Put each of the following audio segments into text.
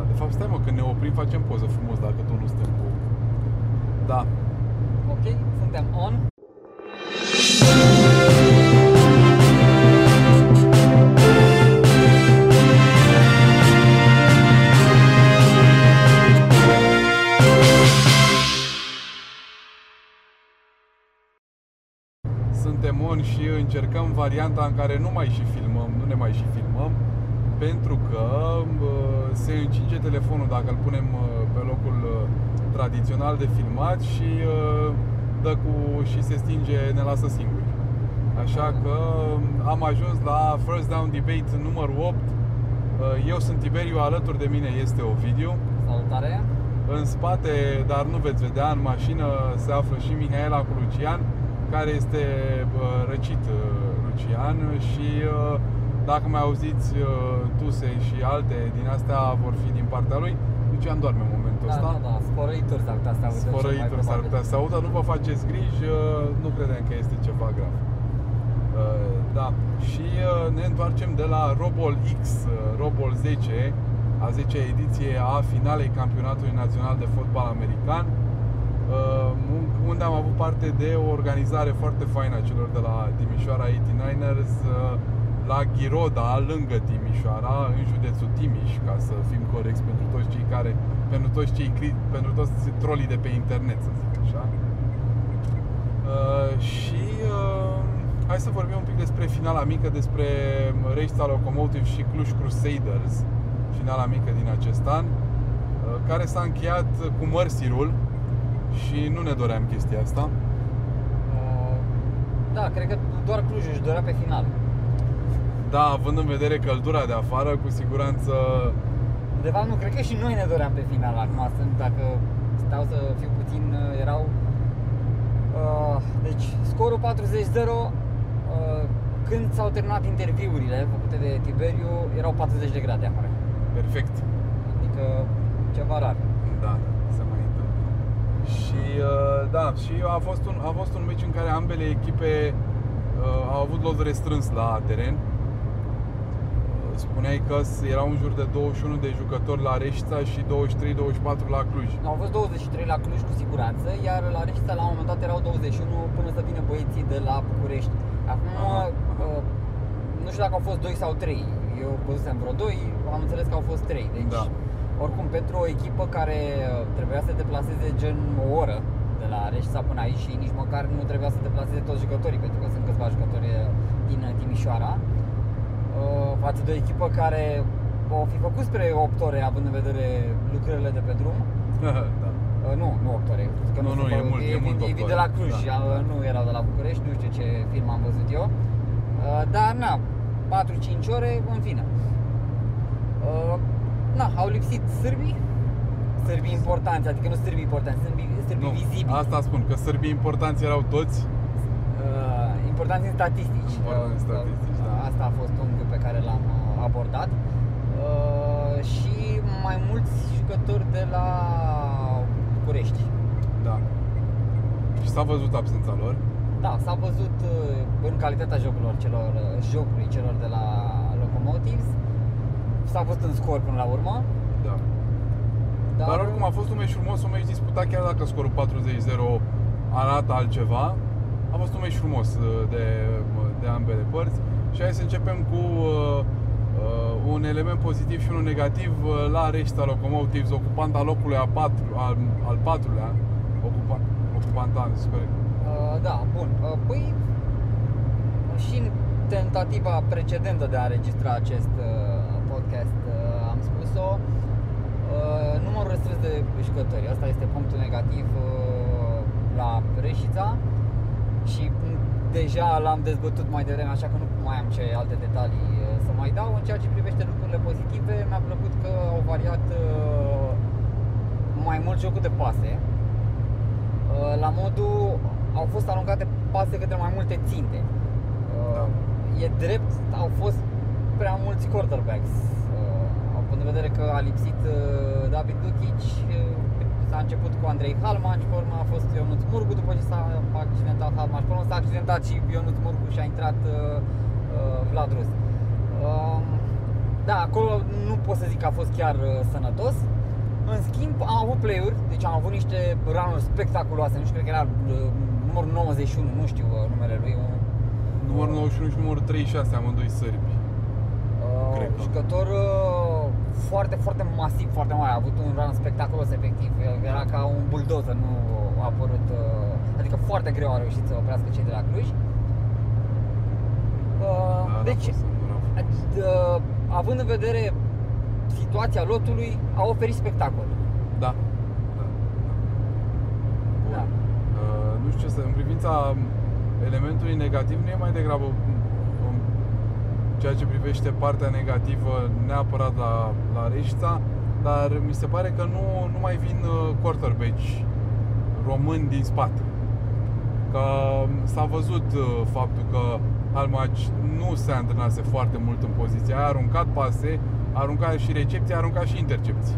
Da, de fapt, stai mă, când ne oprim facem poză frumos dacă tot nu suntem cu... Da. Ok, suntem on. Suntem on și încercăm varianta în care nu mai și filmăm, nu ne mai și filmăm, pentru că uh, se încinge telefonul dacă îl punem uh, pe locul uh, tradițional de filmat și uh, dă cu și se stinge, ne lasă singuri. Așa că um, am ajuns la First Down Debate numărul 8. Uh, Eu sunt Tiberiu, alături de mine este Ovidiu. Salutare. În spate, dar nu veți vedea, în mașină se află și Mihaela cu Lucian, care este bă, răcit uh, Lucian și uh, dacă mai auziți uh, tuse și alte din astea vor fi din partea lui, Lucian doarme în momentul Da, ăsta. da, da, sporăituri s-ar putea să audă cel mai Sfărăituri s-ar probabil. putea să audă, nu vă faceți griji, uh, nu credem că este ceva grav. Uh, Da, și uh, ne întoarcem de la Robol X, uh, Robol 10, a 10 ediție a finalei campionatului național de fotbal american, uh, unde am avut parte de o organizare foarte faină a celor de la Timișoara 89ers uh, la Ghiroda, lângă Timișoara, în județul Timiș, ca să fim corecți pentru toți cei care, pentru toți cei cri- pentru toți trolii de pe internet, să zic așa. Uh, și uh, hai să vorbim un pic despre finala mică, despre Reista Locomotive și Cluj Crusaders, finala mică din acest an, uh, care s-a încheiat cu mărsirul și nu ne doream chestia asta. Uh, Da, cred că doar Clujul își dorea pe final. Da, având în vedere căldura de afară, cu siguranță De fapt, nu, cred că și noi ne doream pe final acum, sunt, dacă stau să fiu puțin, uh, erau... Uh, deci, scorul 40-0, uh, când s-au terminat interviurile făcute de Tiberiu, erau 40 de grade afară. perfect. Adică ceva rar. Da, se mai întâmplă. Și uh, da, și a fost un a fost un meci în care ambele echipe uh, au avut lot restrâns la teren. Uh, Spuneai că s- era un jur de 21 de jucători la Reșița și 23-24 la Cluj. Au fost 23 la Cluj cu siguranță, iar la Reșița la un moment dat erau 21 până să vină băieții de la București. Acum, Aha, uh, nu știu dacă au fost 2 sau 3. Eu văzusem vreo 2, am înțeles că au fost 3. Deci, Da. oricum, pentru o echipă care uh, trebuia să deplaseze gen o oră de la Reșița până aici și nici măcar nu trebuia să deplaseze toți jucătorii, pentru că sunt câțiva jucători uh, din uh, Timișoara, uh, față de o echipă care o fi făcut spre 8 ore, având în vedere lucrările de pe drum, da. Uh, nu, nu 8 ore. Că Nu, nu, sunt- e mult, e mult e, opt e ore. de la Cluj, Da. uh, nu erau de la București, nu știu ce film am văzut eu. Uh, Dar na, 4-5 ore, în fine. Uh, Na, au lipsit sârbii, sârbii importanți, adică nu sârbii importanți, sârbii, sârbii Nu, vizibili. asta spun, că sârbii importanți erau toți. Uh, importanți în statistici. Importanți în Uh, statistici, uh, da. Asta a fost unghiul pe care l-am uh, abordat. Uh, și mai mulți jucători de la București. Da. Și s-a văzut absența lor. Da, s-a văzut uh, în calitatea jocurilor celor, uh, jocului celor de la Locomotives. S-a văzut în scor până la urmă. Da. Dar, Dar oricum a fost un meci frumos, un meci disputat chiar dacă scorul 40-0 arată altceva. A fost un meci frumos uh, de, de ambele părți și hai să începem cu uh, uh, un element pozitiv și unul negativ uh, la Reșta Locomotives, ocupanta locului a patru, al, al patrulea, ocupa, ocupanta, am zis corect. uh, da, bun. Uh, păi, și în tentativa precedentă de a înregistra acest uh, podcast uh, am spus-o, uh, numărul restrâns de jucători. Asta este punctul negativ uh, la Reșița și m, deja l-am dezbătut mai devreme, așa că nu mai am ce alte detalii uh, să mai dau. În ceea ce privește lucrurile pozitive, mi-a plăcut că au variat uh, mai mult jocul de pase. Uh, La modul au fost aruncate pase către mai multe ținte. Uh, Da. E drept, au fost prea mulți quarterbacks. Uh, Având în vedere că a lipsit uh, David Lukic, uh, s-a început cu Andrei Halman și pe urmă a fost Ionuț Murgu după ce s-a accidentat Halman și pe urmă s-a accidentat și Ionuț Murgu și a intrat uh, uh, Vlad Rus. Um, da, acolo nu pot să zic că a fost chiar uh, sănătos. În schimb, am avut play-uri, deci am avut niște run spectaculoase, nu știu, cred că era uh, numărul 91, nu știu uh, numele lui, un Numărul 91 și numărul 36, amândoi sărbi. uh, Cred că. jucător uh, foarte, foarte masiv, foarte mare, a avut un run spectaculos efectiv, era ca un bulldozer, nu a apărut, uh, adică foarte greu a reușit să oprească cei de la Cluj. Uh, Da, deci, n-a fost- n-a fost. uh, având în vedere situația lotului, a oferit spectacol. Da. da. Bun. Da. Uh, nu știu ce să... În privința elementului negativ, nu e mai degrabă în ceea ce privește partea negativă neapărat la, la Reșița, dar mi se pare că nu, nu mai vin uh, quarterbacks români din spate. Că s-a văzut uh, faptul că Almaci nu se antrenase foarte mult în poziția aia, a aruncat pase, a aruncat și recepții, a aruncat și intercepții.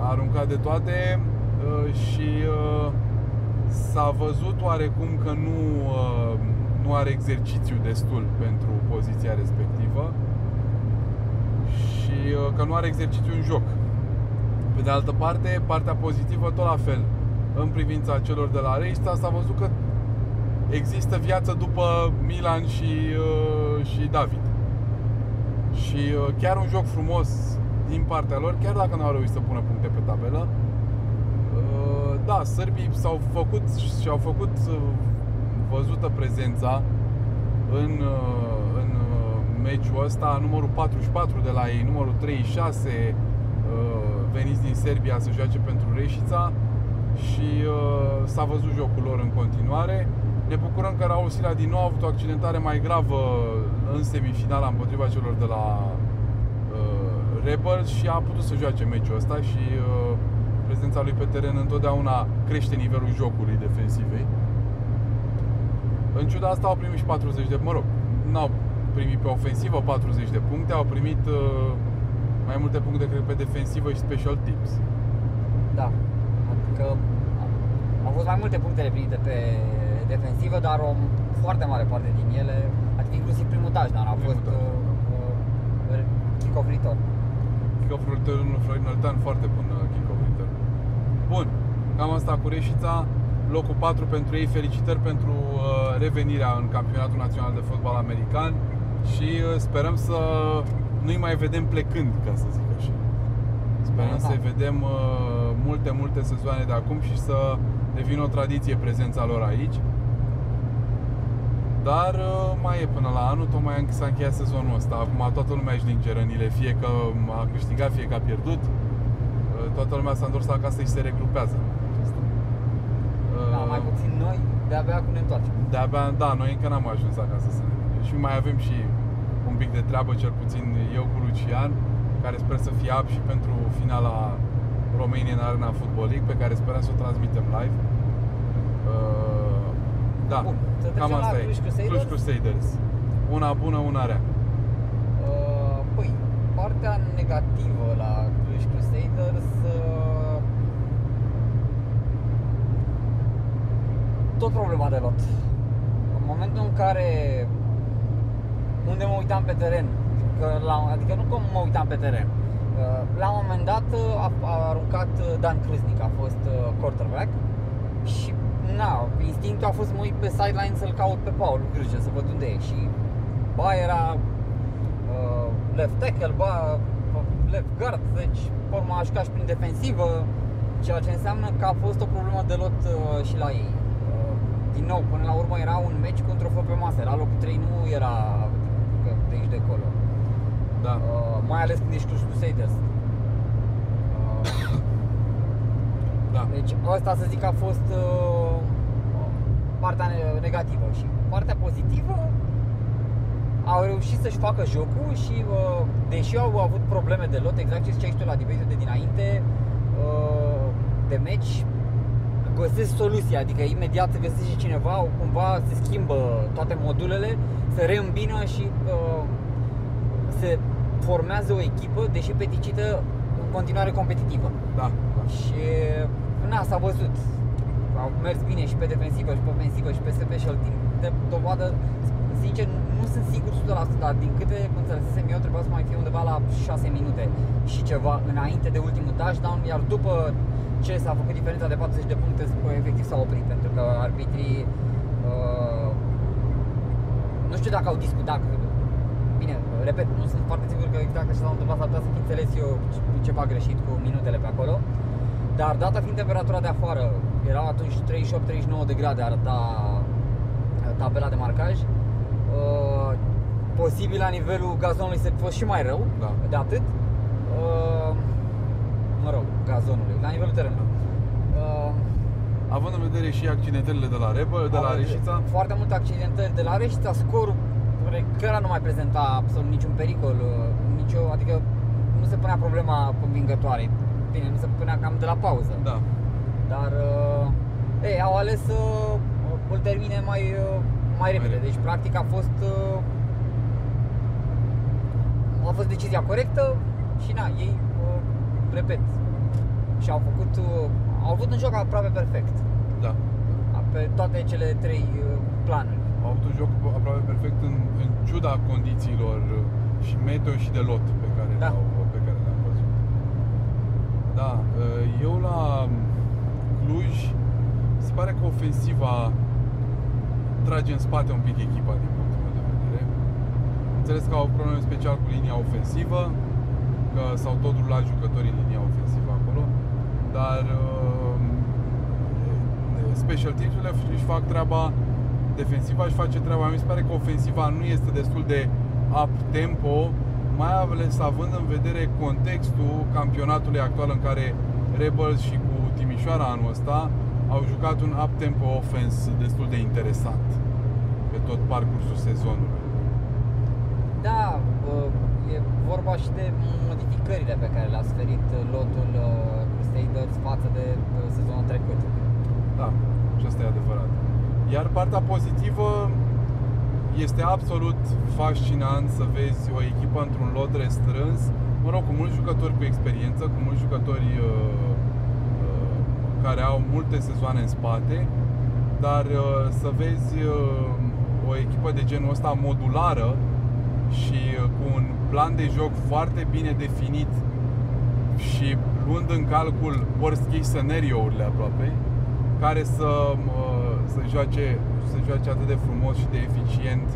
A aruncat de toate uh, și uh, s-a văzut oarecum că nu, uh, nu are exercițiu destul pentru poziția respectivă și uh, că nu are exercițiu în joc. Pe de altă parte, partea pozitivă tot la fel. În privința celor de la Reista s-a văzut că există viață după Milan și, uh, și David. Și uh, chiar un joc frumos din partea lor, chiar dacă nu au reușit să pună puncte pe tabelă. Uh, Da, sârbii s-au făcut și au făcut uh, văzută prezența în, uh, în uh, meciul ăsta, numărul 44 de la ei, numărul 36 uh, veniți din Serbia să joace pentru Reșița și uh, s-a văzut jocul lor în continuare. Ne bucurăm că Raul Sila din nou a avut o accidentare mai gravă în semifinala împotriva celor de la uh, Rebels și a putut să joace meciul ăsta și uh, prezența lui pe teren întotdeauna crește nivelul jocului defensivei. În ciuda asta au primit și 40 de, mă rog, n-au primit pe ofensivă 40 de puncte, au primit uh, mai multe puncte cred pe defensivă și special teams. Da. Adică au fost mai multe punctele primite pe defensivă, dar o foarte mare parte din ele, adică inclusiv primul touchdown a Primul fost touchdown, uh, uh, kick-off return. Kick-off return Florin Oltean, foarte bun uh, kick-off return. Bun, cam asta cu Reșița. Locul 4 pentru ei, felicitări pentru uh, revenirea în campionatul național de fotbal american și uh, sperăm să nu-i mai vedem plecând, ca să zic așa. Sperăm Da, da. să-i vedem uh, multe, multe sezoane de acum și să devină o tradiție prezența lor aici. Dar uh, mai e până la anul, tocmai s-a încheiat sezonul ăsta. Acum toată lumea își linge rănile, fie că a câștigat, fie că a pierdut. Uh, Toată lumea s-a întors acasă și se regrupează. Da, mai puțin noi, de-abia când ne întoarcem. De-abia, da, noi încă n-am ajuns acasă să ne vedem. Și mai avem și un pic de treabă, cel puțin eu cu Lucian, care sper să fie up și pentru finala Romanian Arena Football League, pe care sperăm să o transmitem live. Uh, Da, Bun, să trecem cam la asta e. Cluj Crusaders? Cluj Crusaders. Una bună, una rea. Uh, Păi, partea negativă la Cluj Crusaders uh, tot problema de lot. În momentul în care unde mă uitam pe teren, că la, adică nu că mă uitam pe teren, uh, la un moment dat uh, a, a aruncat uh, Dan Kruznic, a fost uh, quarterback și na, instinctul a fost să mă uit pe sideline să-l caut pe Paul Grâge, să văd unde e și ba era uh, left tackle, ba uh, left guard, deci pe urmă a jucat și prin defensivă, ceea ce înseamnă că a fost o problemă de lot uh, și la ei. Uh, din nou, până la urmă era un meci cu un trofeu pe masă, era locul 3, nu era că de aici de acolo. Da. Uh, mai ales când ești Cluj Crusaders. Uh, Da. deci asta să zic a fost uh, partea ne- negativă și partea pozitivă au reușit să-și facă jocul și uh, deși au avut probleme de lot, exact ce ziceai și tu la debate de dinainte, uh, de meci, găsesc soluția, adică imediat se găsește cineva, cumva se schimbă toate modulele, se reîmbină și uh, se formează o echipă, deși peticită, în continuare competitivă. Da. da. Și na, s-a văzut. Au mers bine și pe defensivă și pe ofensivă și pe special team. De dovadă sincer, nu sunt sigur 100%, dar din câte înțelesem eu, trebuia să mai fie undeva la 6 minute și ceva înainte de ultimul touchdown, iar după ce s-a făcut diferența de 40 de puncte, efectiv s-a oprit, pentru că arbitrii uh, nu știu dacă au discutat, bine, repet, nu sunt foarte sigur că exact așa s-a întâmplat, s-ar putea să fi înțeles eu ceva greșit cu minutele pe acolo. Dar data fiind temperatura de afară, era atunci 38-39 de grade, arăta tabela de marcaj. Uh, posibil la nivelul gazonului să fi fost și mai rău Da. de atât. Uh, mă rog, gazonului, la nivelul terenului. Uh, Având în vedere și accidentările de la Rebel, de la avem Reșița, Foarte multe accidentări de la Reșița, scorul chiar nu mai prezenta absolut niciun pericol, uh, nicio, adică nu se punea problema învingătoare. Bine, nu se punea cam de la pauză. da, Dar uh, ei, au ales să uh, îl termine mai, uh, mai repede. repede. Deci practic a fost uh, a fost decizia corectă și na, ei uh, repet și au făcut uh, au avut un joc aproape perfect da. Pe toate cele trei uh, planuri. Au avut un joc aproape perfect în, în ciuda condițiilor uh, și meteo și de lot pe care, Da. le-au, pe care le-am văzut. Da, uh, eu la Cluj se pare că ofensiva trage în spate un pic echipa din punctul meu de vedere. Înțeles că au probleme special cu linia ofensivă, că s-au tot rulat jucătorii în linia ofensivă acolo, dar uh, special teams-urile își fac treaba, defensiva își face treaba. Mi se pare că ofensiva nu este destul de up-tempo, mai ales având în vedere contextul campionatului actual în care Rebels și cu Timișoara anul ăsta au jucat un up-tempo offense destul de interesant pe tot parcursul sezonului. Da, uh, e vorba și de modificările pe care le-a sferit uh, lotul uh, Crusaders față de uh, sezonul trecut. Da, și asta e adevărat. Iar partea pozitivă este absolut fascinant să vezi o echipă într-un lot restrâns, mă rog, cu mulți jucători cu experiență, cu mulți jucători uh, uh, care au multe sezoane în spate, dar uh, să vezi uh, o echipă de genul ăsta modulară și uh, cu un plan de joc foarte bine definit și luând în calcul worst case scenario-urile aproape, care să, uh, să, joace, să joace atât de frumos și de eficient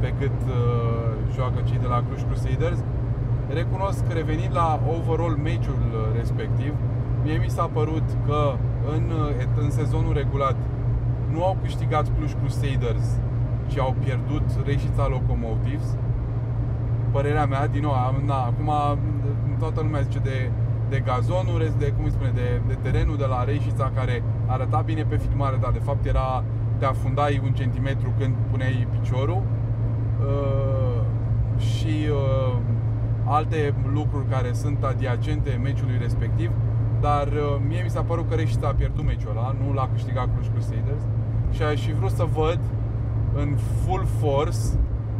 pe cât uh, joacă cei de la Cluj Crusaders. Recunosc că revenind la overall meciul uh, respectiv, mie mi s-a părut că în, uh, în sezonul regulat nu au câștigat Cluj Crusaders, ci au pierdut Reșița Locomotives. Părerea mea, din nou, am, na, acum toată lumea zice de, de gazonul, rest de, cum îi spune, de, de terenul de la Reșița care arăta bine pe filmare, dar de fapt era, te afundai un centimetru când puneai piciorul. Uh, și uh, alte lucruri care sunt adiacente meciului respectiv, dar uh, mie mi s-a părut că Reșița a pierdut meciul ăla, nu l-a câștigat Cluj Crusaders și aș fi vrut să văd în full force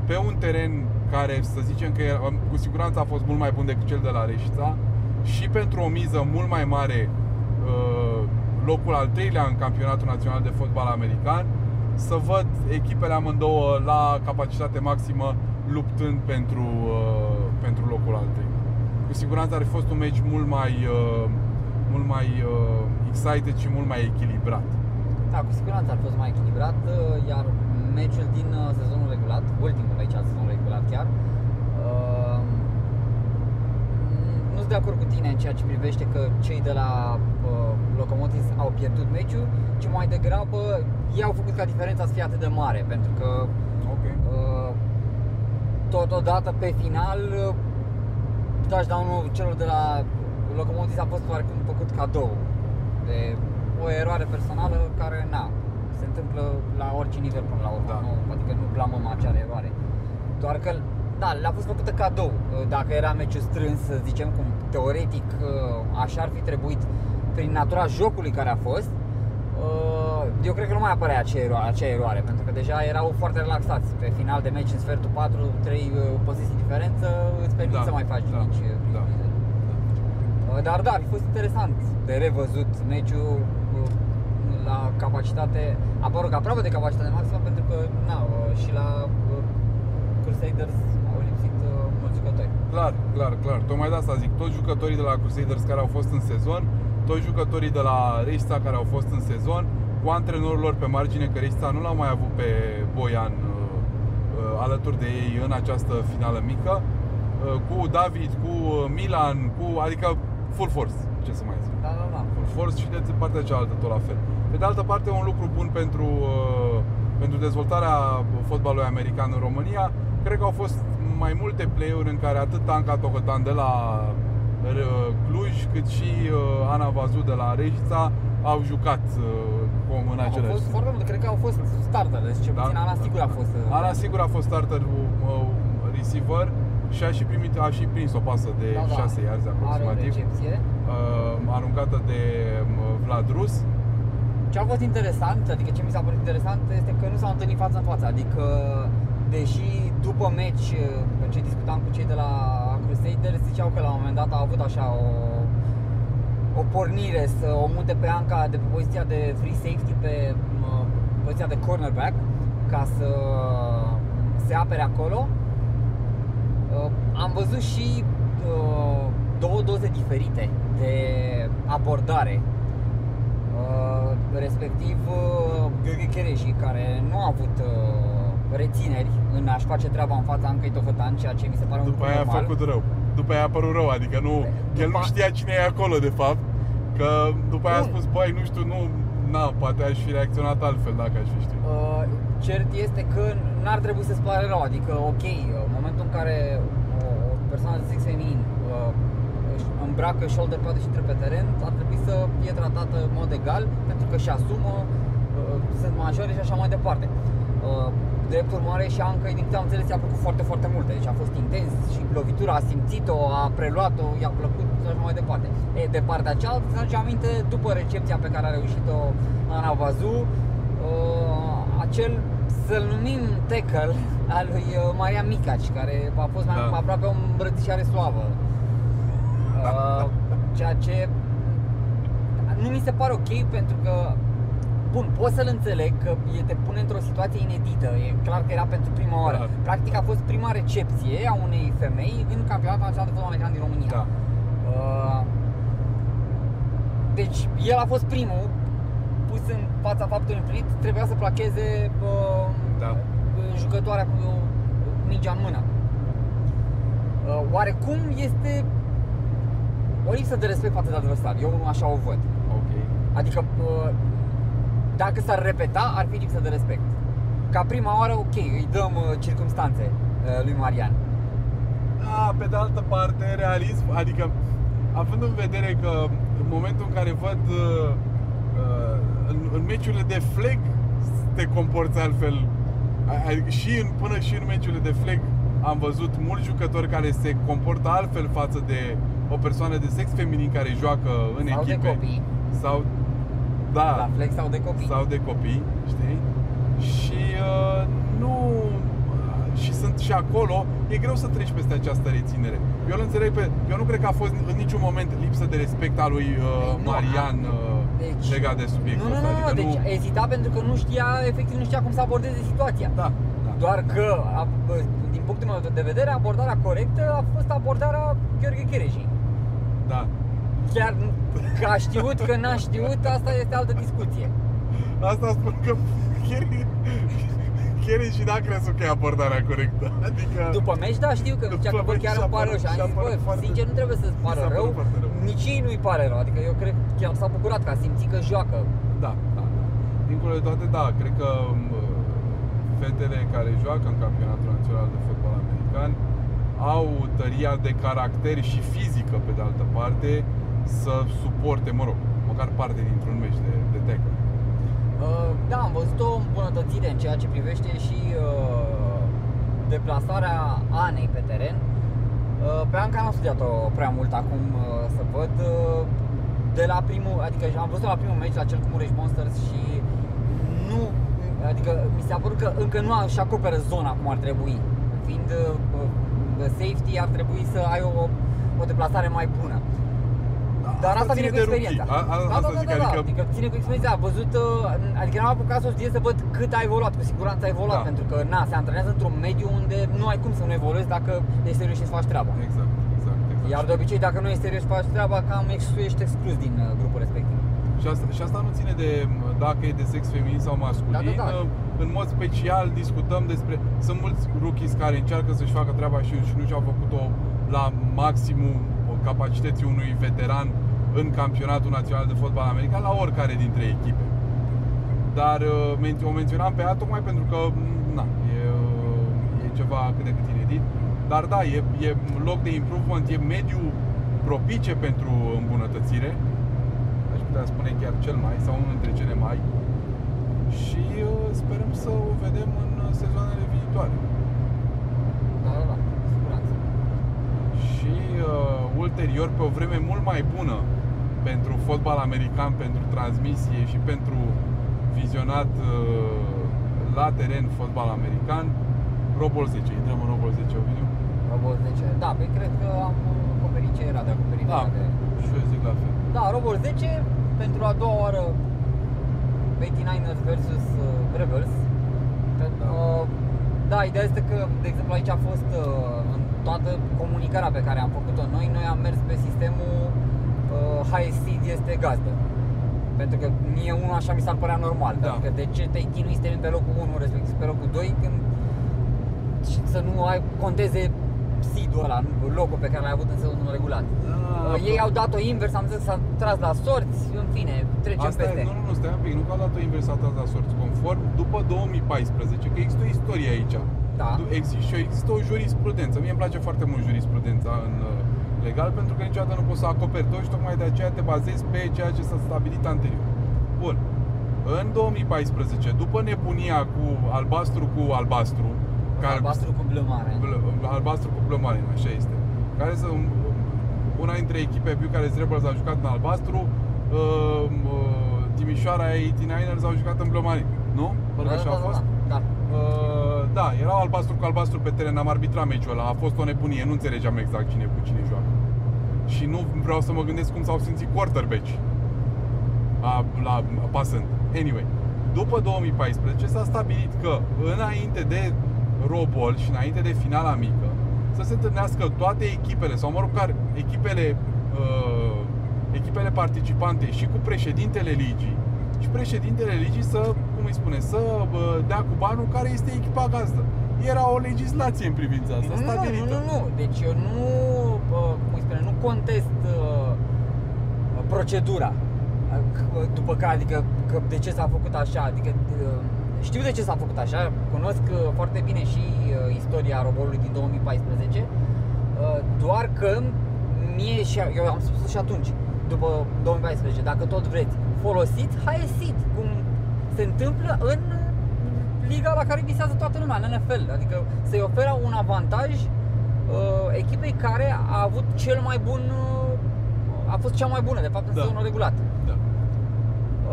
pe un teren care să zicem că era, cu siguranță a fost mult mai bun decât cel de la Reșița și pentru o miză mult mai mare uh, locul al treilea în campionatul național de fotbal american să văd echipele amândouă la capacitate maximă luptând pentru, uh, pentru locul al treilea. Cu siguranță ar fi fost un meci mult mai, uh, mult mai uh, excited și mult mai echilibrat. Da, cu siguranță ar fost mai echilibrat, uh, iar meciul din uh, sezonul regulat, ultimul meci al sezonului regulat chiar, uh, nu sunt de acord cu tine în ceea ce privește că cei de la uh, Locomotives au pierdut meciul, ci mai degrabă ei au făcut ca diferența să fie atât de mare, pentru că Ok. uh, totodată pe final uh, touchdown-ul celor de la Locomotives a fost oarecum făcut cadou de o eroare personală care, na, se întâmplă la orice nivel până la urmă, Da. nu, adică nu blamăm acea eroare. Doar că, da, le-a fost făcută cadou. Dacă era meciul strâns, să zicem cum teoretic așa ar fi trebuit prin natura jocului care a fost, eu cred că nu mai apărea acea eroare, acea eroare pentru că deja erau foarte relaxați. Pe final de meci, în sfertul 4, 3 poziții diferență, îți permit Da, să mai faci da, mici da. Uh, Dar da, a fost interesant de revăzut meciul uh, la capacitate, a apărut aproape de capacitate maximă pentru că na, uh, și la uh, Crusaders au lipsit uh, mulți jucători. Clar, clar, clar. Tocmai de asta zic, toți jucătorii de la Crusaders care au fost în sezon, toți jucătorii de la Reista care au fost în sezon, cu antrenorul lor pe margine, că Reista nu l-au mai avut pe Boian uh, uh, alături de ei în această finală mică, uh, cu David, cu uh, Milan, cu, adică full force, ce să mai zic. Da, da, da. Full force și de partea cealaltă tot la fel. Pe de altă parte, un lucru bun pentru, uh, pentru dezvoltarea fotbalului american în România, cred că au fost mai multe play-uri în care atât Anca Tocotan de la uh, Cluj, cât și uh, Ana Vazu de la Reșița au jucat uh, cum în Au același fost foarte multe, cred că au fost starter, deci ce Da. puțin Ana sigur a fost. uh, Ana sigur a fost starter uh, receiver și a și primit a și prins o pasă de da, da. 6 yards Are o aproximativ, recepție. uh, aruncată de um, Vlad Rus. Ce a fost interesant, adică ce mi s-a părut interesant este că nu s-au întâlnit față în față, adică deși după meci, în ce discutam cu cei de la Crusaders, ziceau că la un moment dat au avut așa o, o pornire să o mute pe Anca de pe poziția de free safety pe mă, poziția de cornerback ca să se apere acolo. Uh, Am văzut și uh, două doze diferite de abordare Uh, respectiv uh, Gheorghe Chereși, care nu a avut uh, rețineri în a-și face treaba în fața Ancăi Tohotan, ceea ce mi se pare un După lucru aia a normal. făcut rău. După aia a părut rău, adică nu, După- el nu știa cine e acolo de fapt. Că după aia a Bun. spus, băi, nu știu, nu, na, poate aș fi reacționat altfel dacă aș fi știut. Uh, cert este că n-ar trebui să-ți pare rău, adică ok, în momentul în care o, o persoană de sex feminin uh, își îmbracă shoulder pad și intră pe teren, ar trebui să fie tratată în mod egal, pentru că și asumă, uh, sunt majore și așa mai departe. Uh, drept urmare și Anca, din câte am înțeles, i-a plăcut foarte, foarte mult. Deci a fost intens și lovitura a simțit-o, a preluat-o, i-a plăcut și așa mai departe. E, de partea cealaltă, să aduce aminte, după recepția pe care a reușit-o Ana Vazu, uh, acel, să-l numim tackle al lui uh, Maria Micaci, care a fost mai Da. aproape o îmbrățișare suavă. Uh, ceea ce nu mi se pare ok pentru că Bun, pot să-l înțeleg că e- te pune într-o situație inedită, e clar că era pentru prima oară. Clar. Practic a fost prima recepție a unei femei în campionatul național de fotbal american din România. Da. Uh, deci el a fost primul pus în fața faptului împlinit, trebuia să placheze uh, Da. jucătoarea cu mingea în mână. Uh, oarecum este o lipsă de respect față de adversar, eu așa o văd. Ok. Adică uh, dacă s-ar repeta, ar fi lipsă de respect. Ca prima oară, ok, îi dăm uh, circumstanțe uh, lui Marian. Da, pe de altă parte, realism, adică având în vedere că în momentul în care văd uh, uh, în, în meciurile de flag te comporți altfel A- adică și în, până și în meciurile de flag am văzut mulți jucători care se comportă altfel față de o persoană de sex feminin care joacă în sau echipe de copii, sau da, la flex sau de copii. sau de copii, știi? Și uh, nu și sunt și acolo, e greu să treci peste această reținere. Eu îl înțeleg pe eu nu cred că a fost în niciun moment lipsă de respect al lui uh, Ei, nu, Marian a- uh, deci- legat de Nu, subiectul nu, ăsta, nu, nu, adică deci ezita pentru că nu știa, efectiv nu știa cum să abordeze situația. da, da. Doar că, a, bă, din punctul meu de vedere, abordarea corectă a fost abordarea Gheorghe Chereji. Da. Chiar că a știut, că n-a știut, asta este altă discuție. Asta spun că chiar chiar și n-a crezut că e abordarea corectă. Adică După meci, da, știu că După zicea că bă, meci chiar și-a îmi pare părut- rău și am și-a zis, bă, părut foarte- sincer, nu trebuie să-ți pară s-a rău, părut foarte rău. nici ei nu-i pare rău, adică eu cred că chiar s-a bucurat că a simțit că joacă. Da, da, da. Dincolo de toate, da, cred că m, fetele care joacă în campionatul național de fotbal american au tăria de caracter și fizică, pe de altă parte, să suporte, mă rog, măcar parte dintr-un meci de, de tackle. Uh, Da, am văzut o îmbunătățire în ceea ce privește și uh, deplasarea Anei pe teren. Uh, Pe Anca n-am studiat-o prea mult acum uh, să văd. uh, De la primul, adică am văzut la primul meci, la cel cu Mureș Monsters și nu, adică mi s-a părut că încă nu și acoperă zona cum ar trebui. Fiind uh, uh, safety, ar trebui să ai o, o deplasare mai bună. Da, Dar Asta asta vine ține cu de rookie. experiența. A- a- da, asta da, da, zic, da, da, adică- adică ține cu experiența. A văzut, uh, adică n-am apucat să o studiez să văd cât a evoluat. Cu siguranță a evoluat, Da. pentru că na, se antrenează într-un mediu unde nu ai cum să nu evoluezi dacă ești serios și îți faci treaba. Exact, exact, exact. Iar de obicei, dacă nu ești serios și faci treaba, cam ex- ești exclus din uh, grupul respectiv. Și asta, și asta nu ține de m, dacă e de sex feminin sau masculin. Da, da, da. În mod special discutăm despre... Sunt mulți rookies care încearcă să-și facă treaba și, și nu și-au făcut-o la maximum capacității unui veteran în campionatul național de fotbal american, la oricare dintre echipe. Dar uh, menț- o menționam pe ea tocmai pentru că m, na, e, uh, e ceva cât de cât inedit. Dar da, e, e loc de improvement, e mediu propice pentru îmbunătățire aș putea spune chiar cel mai sau unul dintre cele mai și uh, sperăm să o vedem în uh, sezoanele viitoare. Da, da, da, cu siguranță. Și uh, ulterior, pe o vreme mult mai bună pentru fotbal american, pentru transmisie și pentru vizionat uh, la teren fotbal american, Robol 10. Intrăm în Robol 10, Ovidiu? Robol 10. Da, păi cred că am acoperit ce era de acoperit. Da, de... și eu zic la fel. Da, Robol 10 pentru a doua oară 89ers versus uh, Rebels. Pentru, Da. uh, da, ideea este că, de exemplu, aici a fost uh, în toată comunicarea pe care am făcut-o noi, noi am mers pe sistemul uh, high seed este gazdă. Pentru că mie unul așa mi s-ar părea normal. Da. Pentru că de ce te chinui să termini pe locul 1, respectiv pe locul 2, când și să nu ai conteze seed-ul ăla, nu, locul pe care l-ai avut în sezonul regulat. Da, Uh, Ei au dat-o invers, am zis că s-a tras la sorți, în fine, trecem Asta peste. e, nu, nu, nu, stai un pic, nu că a dat-o inversată la sorți, conform după 2014, că există o istorie aici. Da. Există, și există o jurisprudență. Mie îmi place foarte mult jurisprudența în uh, legal pentru că niciodată nu poți să acoperi tot și tocmai de aceea te bazezi pe ceea ce s-a stabilit anterior. Bun. În 2014, după nebunia cu albastru cu albastru, Albastru cu bleu mare. Bl- albastru cu bleu marine, așa este. Care să una dintre echipe pe care Rebels a jucat în albastru, uh, uh, Timișoara 89ers au jucat în bleu marine, nu? Parcă așa a fost. Da, da. Uh, da, erau albastru cu albastru pe teren, am arbitrat meciul ăla, a fost o nebunie, nu înțelegeam exact cine cu cine joacă. Și nu vreau să mă gândesc cum s-au simțit quarterback a, la pasând. Anyway, după 2014 s-a stabilit că înainte de Robol și înainte de finala mică să se întâlnească toate echipele sau mă rog care echipele uh, echipele participante și cu președintele ligii și președintele ligii să, cum îi spune, să uh, dea cu banul care este echipa gazdă. Era o legislație în privința asta, Nu, nu, stabilită. nu, nu, nu, deci eu nu, uh, cum îi spune, nu contest uh, procedura. Uh, După care, adică, că de ce s-a făcut așa, adică uh, știu de ce s-a făcut așa, cunosc uh, foarte bine și uh, istoria robolului din 2014, uh, doar că mie și eu am spus și atunci, după 2014, dacă tot vreți, folosiți Hyacinth, cum se întâmplă în liga la care visează toată lumea, în NFL. Adică să-i oferă un avantaj uh, echipei care a avut cel mai bun, uh, a fost cea mai bună, de fapt, în Da. sezonul regulat. Da.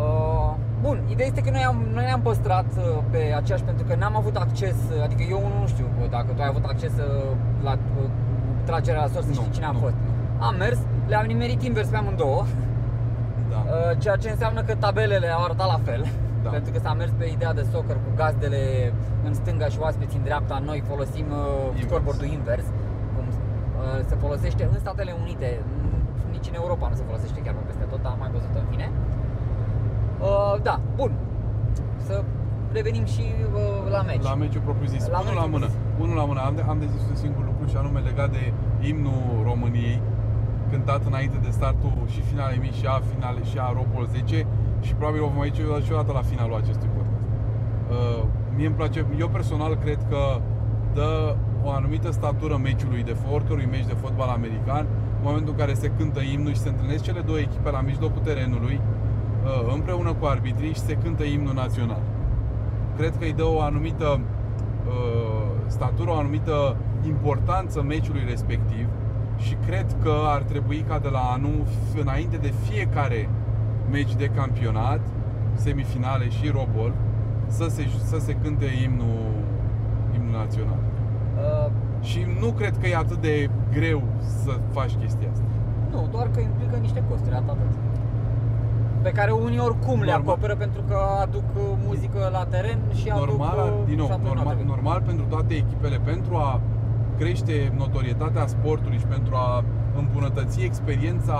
Uh, bun, ideea este că noi, am, noi ne-am păstrat uh, pe aceeași pentru că n-am avut acces, uh, adică eu unul nu știu uh, dacă tu ai avut acces uh, la uh, tragerea la sorți să Nu, știi cine a nu, fost. nu. Am mers, le-am nimerit invers pe amândouă, Da. uh, ceea ce înseamnă că tabelele au arătat la fel. Da. Pentru că s-a mers pe ideea de soccer cu gazdele în stânga și oaspeți în dreapta, noi folosim uh, Invers. scoreboard-ul invers, cum uh, se folosește în Statele Unite, n- nici în Europa nu se folosește chiar pe peste tot, am mai văzut în fine. Uh, da, bun. Să revenim și uh, la meci. La meciul propriu-zis. La unul la meciul mână. propriu-zis. Unul la mână. Am de, am de zis un singur lucru și anume legat de imnul României cântat înainte de startul și finalei mici și a finale și a Robol 10 și probabil o vom aici și o dată la finalul acestui podcast. Uh, mie îmi place, eu personal cred că dă o anumită statură meciului de fo- oricărui meci de fotbal american în momentul în care se cântă imnul și se întâlnesc cele două echipe la mijlocul terenului uh, împreună cu arbitrii și se cântă imnul național cred că îi dă o anumită uh, statură, o anumită importanță meciului respectiv și cred că ar trebui ca de la anul, f- înainte de fiecare meci de campionat, semifinale și robol, să se, să se cânte imnul, imnul național. Uh, Și nu cred că e atât de greu să faci chestia asta. nu, doar că implică niște costuri, atât. Pe care unii oricum le Normal. acoperă pentru că aduc uh, muzică la teren și normal, aduc... uh, din nou, și atunci nu normal, trebuie. normal pentru toate echipele, pentru a crește notorietatea sportului și pentru a îmbunătăți experiența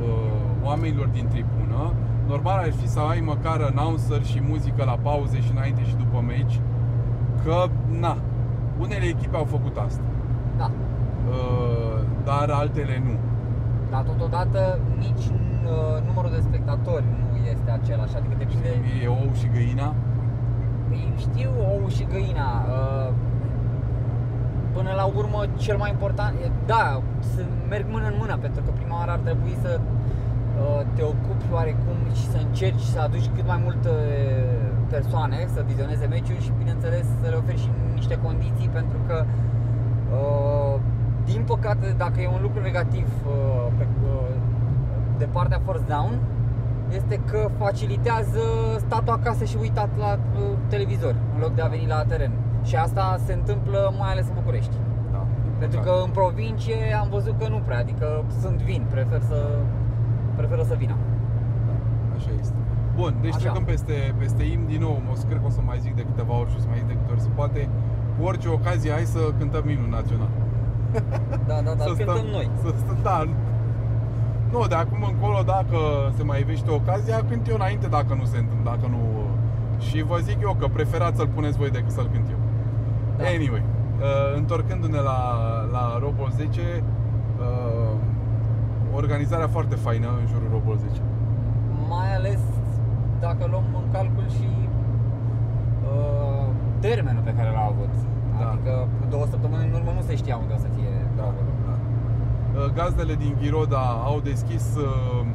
uh, oamenilor din tribună, normal ar fi să ai măcar announcer și muzică la pauze și înainte și după meci, că, na, unele echipe au făcut asta, Da. uh, dar altele nu. Dar totodată nici uh, numărul de spectatori nu este același, adică depinde... E ou și găina, Păi știu ou și găina. uh, Până la urmă, cel mai important, e- da, să merg mână în mână, pentru că prima oară ar trebui să uh, te ocupi oarecum și să încerci să aduci cât mai multe persoane să vizioneze meciul și, bineînțeles, să le oferi și niște condiții, pentru că, uh, din păcate, dacă e un lucru negativ uh, pe, uh, de partea Force Down, este că facilitează statul acasă și uitat la uh, televizor în loc de a veni la teren. Și asta se întâmplă mai ales în București. da, Pentru da. că în provincie am văzut că nu prea, adică sunt vin, prefer să preferă să vină. Da, așa este. Bun, deci Așa. trecăm peste, peste im din nou, o să cred că o să mai zic de câteva ori și o să mai zic de câte ori se poate. Cu orice ocazie, hai să cântăm imnul național. Da, da, da, să cântăm noi. Să stăm, da. Nu, de acum încolo, dacă se mai ivește ocazia, cânt eu înainte dacă nu se întâmplă, dacă nu... Și vă zic eu că preferați să-l puneți voi decât să-l cânt eu. Da. Anyway, uh, întorcându-ne la, la Robol 10, uh, organizarea foarte faină în jurul Robol 10. Mai ales dacă luăm în calcul și uh, termenul pe care l-au avut. Da. Adică cu două săptămâni în urmă nu se știa unde o să fie Da, acolo. da. Uh, Gazdele din Ghiroda au deschis uh,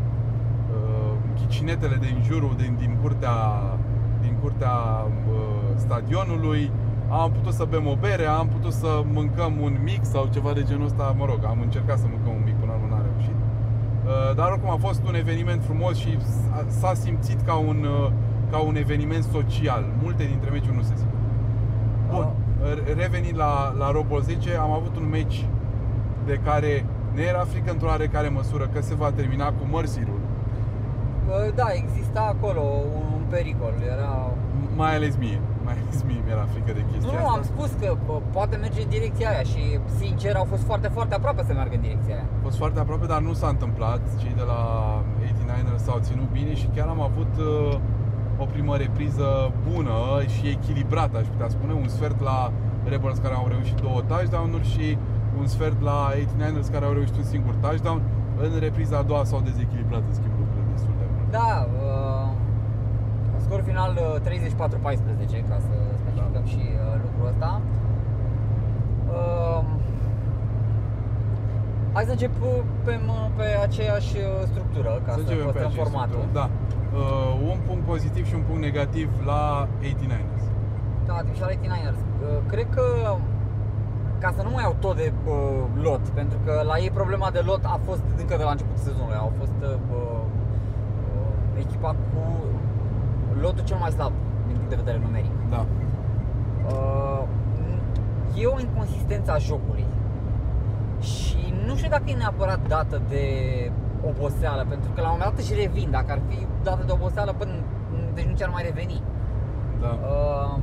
uh, chicinetele din jurul, din, din curtea, din curtea uh, stadionului. Am putut să bem o bere, am putut să mâncăm un mic sau ceva de genul ăsta, mă rog, am încercat să mâncăm un mic până la urmă n-am reușit. Uh, Dar oricum a fost un eveniment frumos și s- s-a simțit ca un, uh, ca un eveniment social. Multe dintre meciuri nu se simt. Bun, re- revenind la, la Robol 10, am avut un meci de care ne era frică într-o oarecare măsură că se va termina cu mărsirul. Uh, Da, exista acolo un, un pericol, era Mai ales mie. Mai ales mie mi-era frică de chestia Nu, asta. am spus că bă, poate merge în direcția aia și sincer au fost foarte, foarte aproape să meargă în direcția aia. A fost foarte aproape, dar nu s-a întâmplat. Cei de la 89ers s-au ținut bine și chiar am avut uh, o primă repriză bună și echilibrată, aș putea spune. Un sfert la Rebels care au reușit două touchdown-uri și un sfert la 89ers care au reușit un singur touchdown. În repriza a doua s-au dezechilibrat, în schimb, lucrurile destul de mult. Da, uh, scor final uh, 34-14 ca să specificăm Da. și uh, lucrul ăsta. Uh, hai să încep uh, pe, m- pe aceeași uh, structură ca să, începem pe păstrăm acest formatul. lucru. Da. Uh, un punct pozitiv și un punct negativ la 89ers. Da, și la 89ers. Uh, Cred că ca să nu mai au tot de uh, lot, pentru că la ei problema de lot a fost încă de la începutul sezonului. Au fost uh, uh, echipa cu lotul cel mai slab din punct de vedere numeric. Da. Uh, e o inconsistență a jocului și nu știu dacă e neapărat dată de oboseală, pentru că la un moment dat își revin, dacă ar fi dată de oboseală, până, deci nu ți-ar mai reveni. Da. Uh,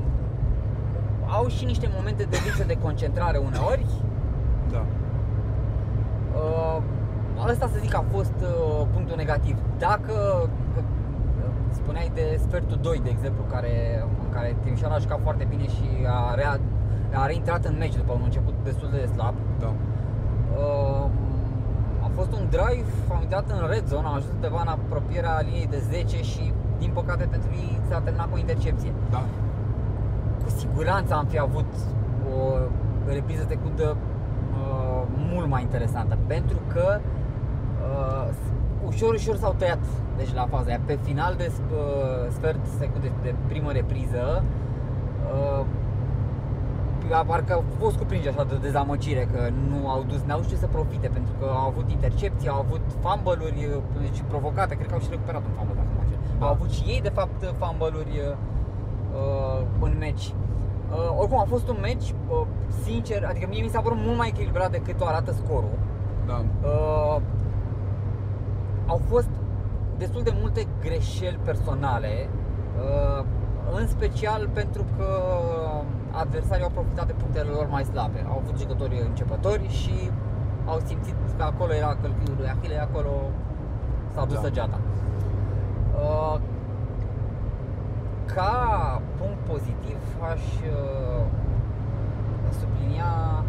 au și niște momente de lipsă de concentrare uneori. Da. Uh, asta să zic a fost uh, punctul negativ. Dacă uh, spuneai de sfertul 2, de exemplu, care, în care Timișoara a jucat foarte bine și a, rea, a reintrat în meci după un început destul de slab. Da. Uh, a fost un drive, am intrat în red zone, am ajuns undeva în apropierea liniei de 10 și din păcate pentru ei s-a terminat cu o intercepție. Da. Cu siguranță am fi avut o repriză trecută uh, mult mai interesantă pentru că uh, ușor, ușor s-au tăiat deci la faza aia. Pe final de uh, sfert secunde de primă repriză uh, parcă au fost cuprinși așa de dezamăgire că nu au dus, n-au știut să profite pentru că au avut intercepții, au avut fumble-uri deci provocate, cred că au și recuperat un fumble dacă nu mă înșel. Da. Au avut și ei de fapt fumble-uri uh, în meci. Uh, oricum a fost un meci, uh, sincer, adică mie mi s-a părut mult mai echilibrat decât o arată scorul. Da. Uh, au fost destul de multe greșeli personale, uh, în special pentru că adversarii au profitat de punctele lor mai slabe. Au avut jucători începători și au simțit că acolo era călcâiul lui Achille, acolo s-a dus Da. săgeata. Uh, Ca punct pozitiv aș uh, sublinia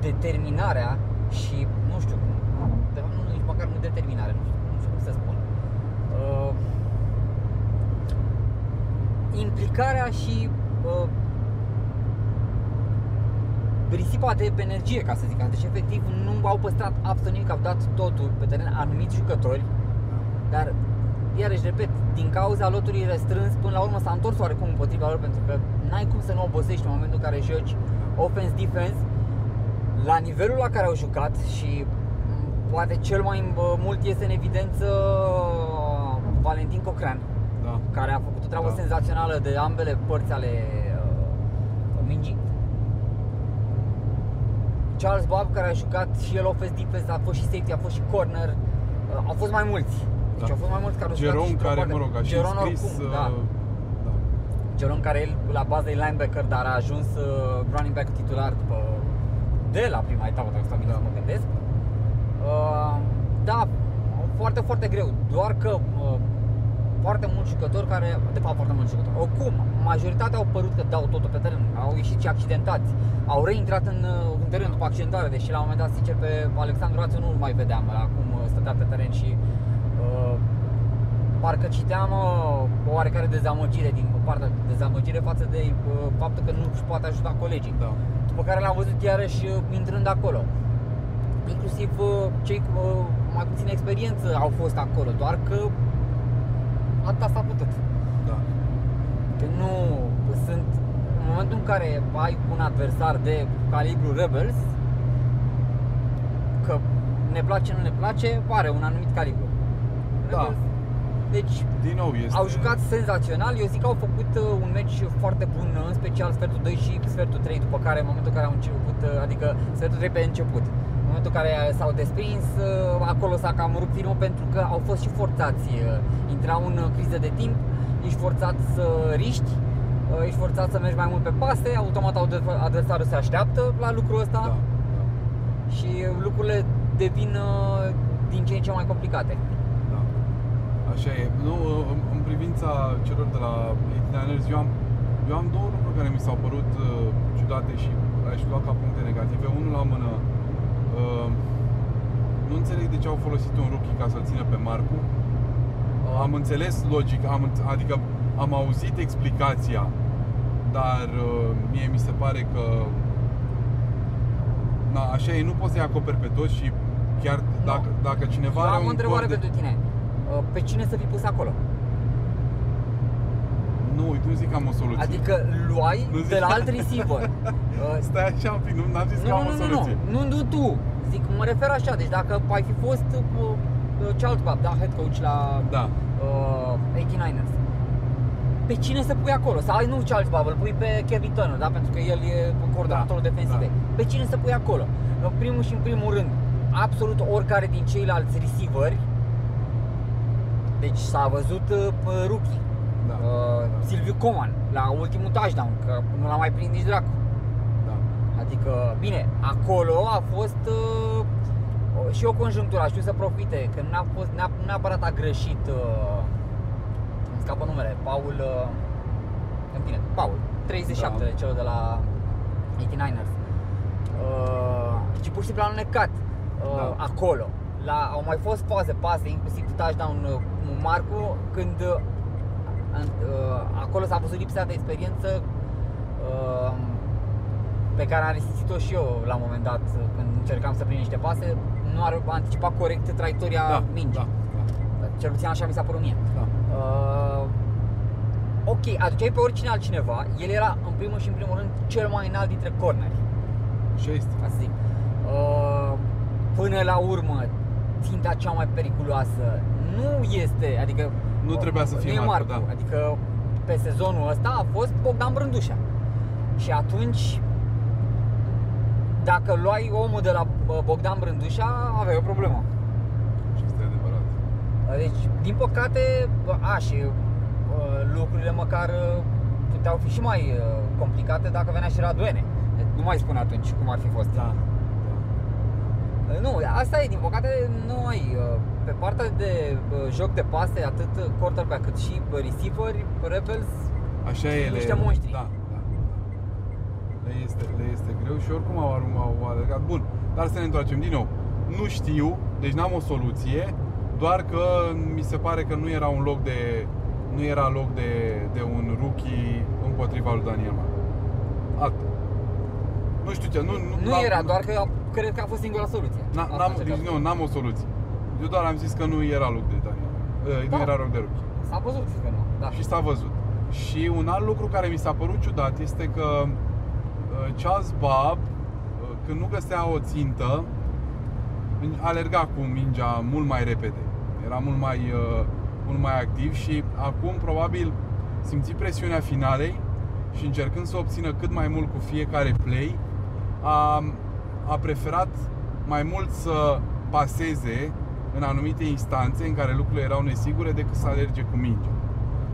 determinarea și nu știu cum, de fapt nu nici măcar nu determinare, nu știu, nu știu cum să spun. Uh, implicarea și uh, risipa de energie, ca să zic așa. Deci, efectiv, nu au păstrat absolut nimic, au dat totul pe teren anumiți jucători, dar, iarăși, repet, din cauza lotului restrâns, până la urmă s-a întors oarecum împotriva lor, pentru că n-ai cum să nu obosești în momentul în care joci offense-defense la nivelul la care au jucat și m, poate cel mai bă, mult este în evidență Valentin Cocrean, Da. care a făcut o treabă Da. senzațională de ambele părți ale uh, mingii. Charles Bob, care a jucat și el offense defense, a fost și safety, a fost și corner. Uh, au fost mai mulți. Deci Da. au fost mai mulți care au jucat Geron, și pe care, partea- mă rog, a și Geron scris... oricum, uh, da. da. Geron care el la bază e linebacker, dar a ajuns uh, running back titular după de la prima etapă, dacă stau bine Da. să mă gândesc. Uh, da, foarte, foarte greu. Doar că uh, foarte mulți jucători care, de fapt foarte mulți jucători, oricum, majoritatea au părut că dau totul pe teren, au ieșit și accidentați, au reintrat în, uh, în teren după accidentare, deși la un moment dat, sincer, pe Alexandru Rațu nu mai vedeam, acum uh, stătea pe teren și uh, parcă citeam uh, o oarecare dezamăgire din partea dezamăgire față de uh, faptul că nu își poate ajuta colegii. Da. După care l-am văzut iarăși uh, intrând acolo. Inclusiv uh, cei cu uh, mai puțină experiență au fost acolo, doar că atâta s-a putut. Da. Că nu sunt în momentul în care ai un adversar de calibru Rebels, că ne place, nu ne place, are un anumit calibru. Da. Rebels. Deci Din nou este... au jucat senzațional, eu zic că au făcut uh, un meci foarte bun, în special sfertul 2 și sfertul 3, după care în momentul în care au început, uh, adică sfertul 3 pe început. În momentul în care s-au desprins, uh, acolo s-a cam rupt filmul pentru că au fost și forțați. uh, Intrau în uh, criză de timp, ești forțat să riști, uh, ești forțat să mergi mai mult pe pase, automat adver- adversarul se așteaptă la lucrul ăsta Da. da. și lucrurile devin uh, din ce în ce mai complicate. Da. Așa e. Nu, în, în privința celor de la Niners, eu am, eu am două lucruri care mi s-au părut uh, ciudate și aș lua ca puncte negative. Unul la mână, uh, nu înțeleg de ce au folosit un rookie ca să-l țină pe Marcu. Am înțeles logic, am, înț- adică am auzit explicația, dar uh, mie mi se pare că Na, așa e, nu poți să-i acoperi pe toți și chiar Nu. dacă, dacă cineva Eu are am un o întrebare cor de... pentru tine. Uh, Pe cine să fi pus acolo? Nu, uite, nu zic că am o soluție. Adică luai Nu de zic- la alt receiver. Uh, Stai așa un pic, nu am zis că nu, am nu, o nu, nu, soluție. nu, nu tu. Zic, mă refer așa, deci dacă ai fi fost uh, uh, Charles Bob, da, head coach la Da. uh, 89ers. Pe cine să pui acolo? Sau ai nu Charles Bob, îl pui pe Kevin Turner, da? Pentru că el e coordonatorul Da, defensiv. da. Pe cine să pui acolo? În primul și în primul rând, absolut oricare din ceilalți receiveri. Deci s-a văzut uh, pe rookie. Da. Uh, Silviu Coman la ultimul touchdown, că nu l-a mai prins nici dracu. Da. Adică, bine, acolo a fost uh, o- și o conjunctură, aș știut să profite, că n-a fost, n-a, neapărat a greșit, uh, îmi scapă numele, Paul, uh, în fine, Paul, 37 Da. de celor de la 89ers. Uh, și pur și simplu a alunecat uh, Da. acolo. La, au mai fost faze, pase, inclusiv touchdown uh, cu Marcu, când uh, în- uh, acolo s-a văzut lipsa de experiență uh, pe care am resimțit-o și eu la un moment dat când încercam să prind niște pase, nu ar anticipa corect traiectoria Da, mingii. da, Cel puțin așa mi s-a părut mie. da. Uh, ok, aduceai pe oricine altcineva, el era în primul și în primul rând cel mai înalt dintre corneri, Și este. ca să zic. Uh, până la urmă, ținta cea mai periculoasă nu este, adică Nu trebuia să fie nu e Marcu, Marcu, da. adică pe sezonul ăsta a fost Bogdan Brândușa. Și atunci dacă luai omul de la bă, Bogdan Brândușa, aveai o problemă. Și este adevărat. Deci, din păcate, bă, a, și uh, lucrurile măcar uh, puteau fi și mai uh, complicate dacă venea și Radoene. Deci, Nu mai spun atunci cum ar fi fost. Da. Uh, Nu, asta e, din păcate nu ai. Uh, Pe partea de uh, joc de pase, atât quarterback cât și uh, receiver, Rebels, Așa e, le, Niște monștri. Da, da, da. Le este, le este greu și oricum au, au, au alergat. Bun, dar să ne întoarcem din nou. Nu știu, deci n-am o soluție, doar că mi se pare că nu era un loc de nu era loc de, de un rookie împotriva lui Daniel Mar. Atât. Nu știu ce, nu, nu, nu n-am- era, doar că cred că a fost singura soluție. Na, Asta n-am, încercam deci să nu, n-am o soluție. Eu doar am zis că nu era loc de Daniel Mar. Uh, Nu Da. era loc de rookie. S-a văzut că nu, da. Și s-a văzut. Și un alt lucru care mi s-a părut ciudat este că uh, Charles Bob, uh, când nu găsea o țintă, alerga cu mingea mult mai repede. Era mult mai, uh, mult mai activ și acum probabil simți presiunea finalei și încercând să obțină cât mai mult cu fiecare play, a, a preferat mai mult să paseze în anumite instanțe în care lucrurile erau nesigure decât să alerge cu mingea.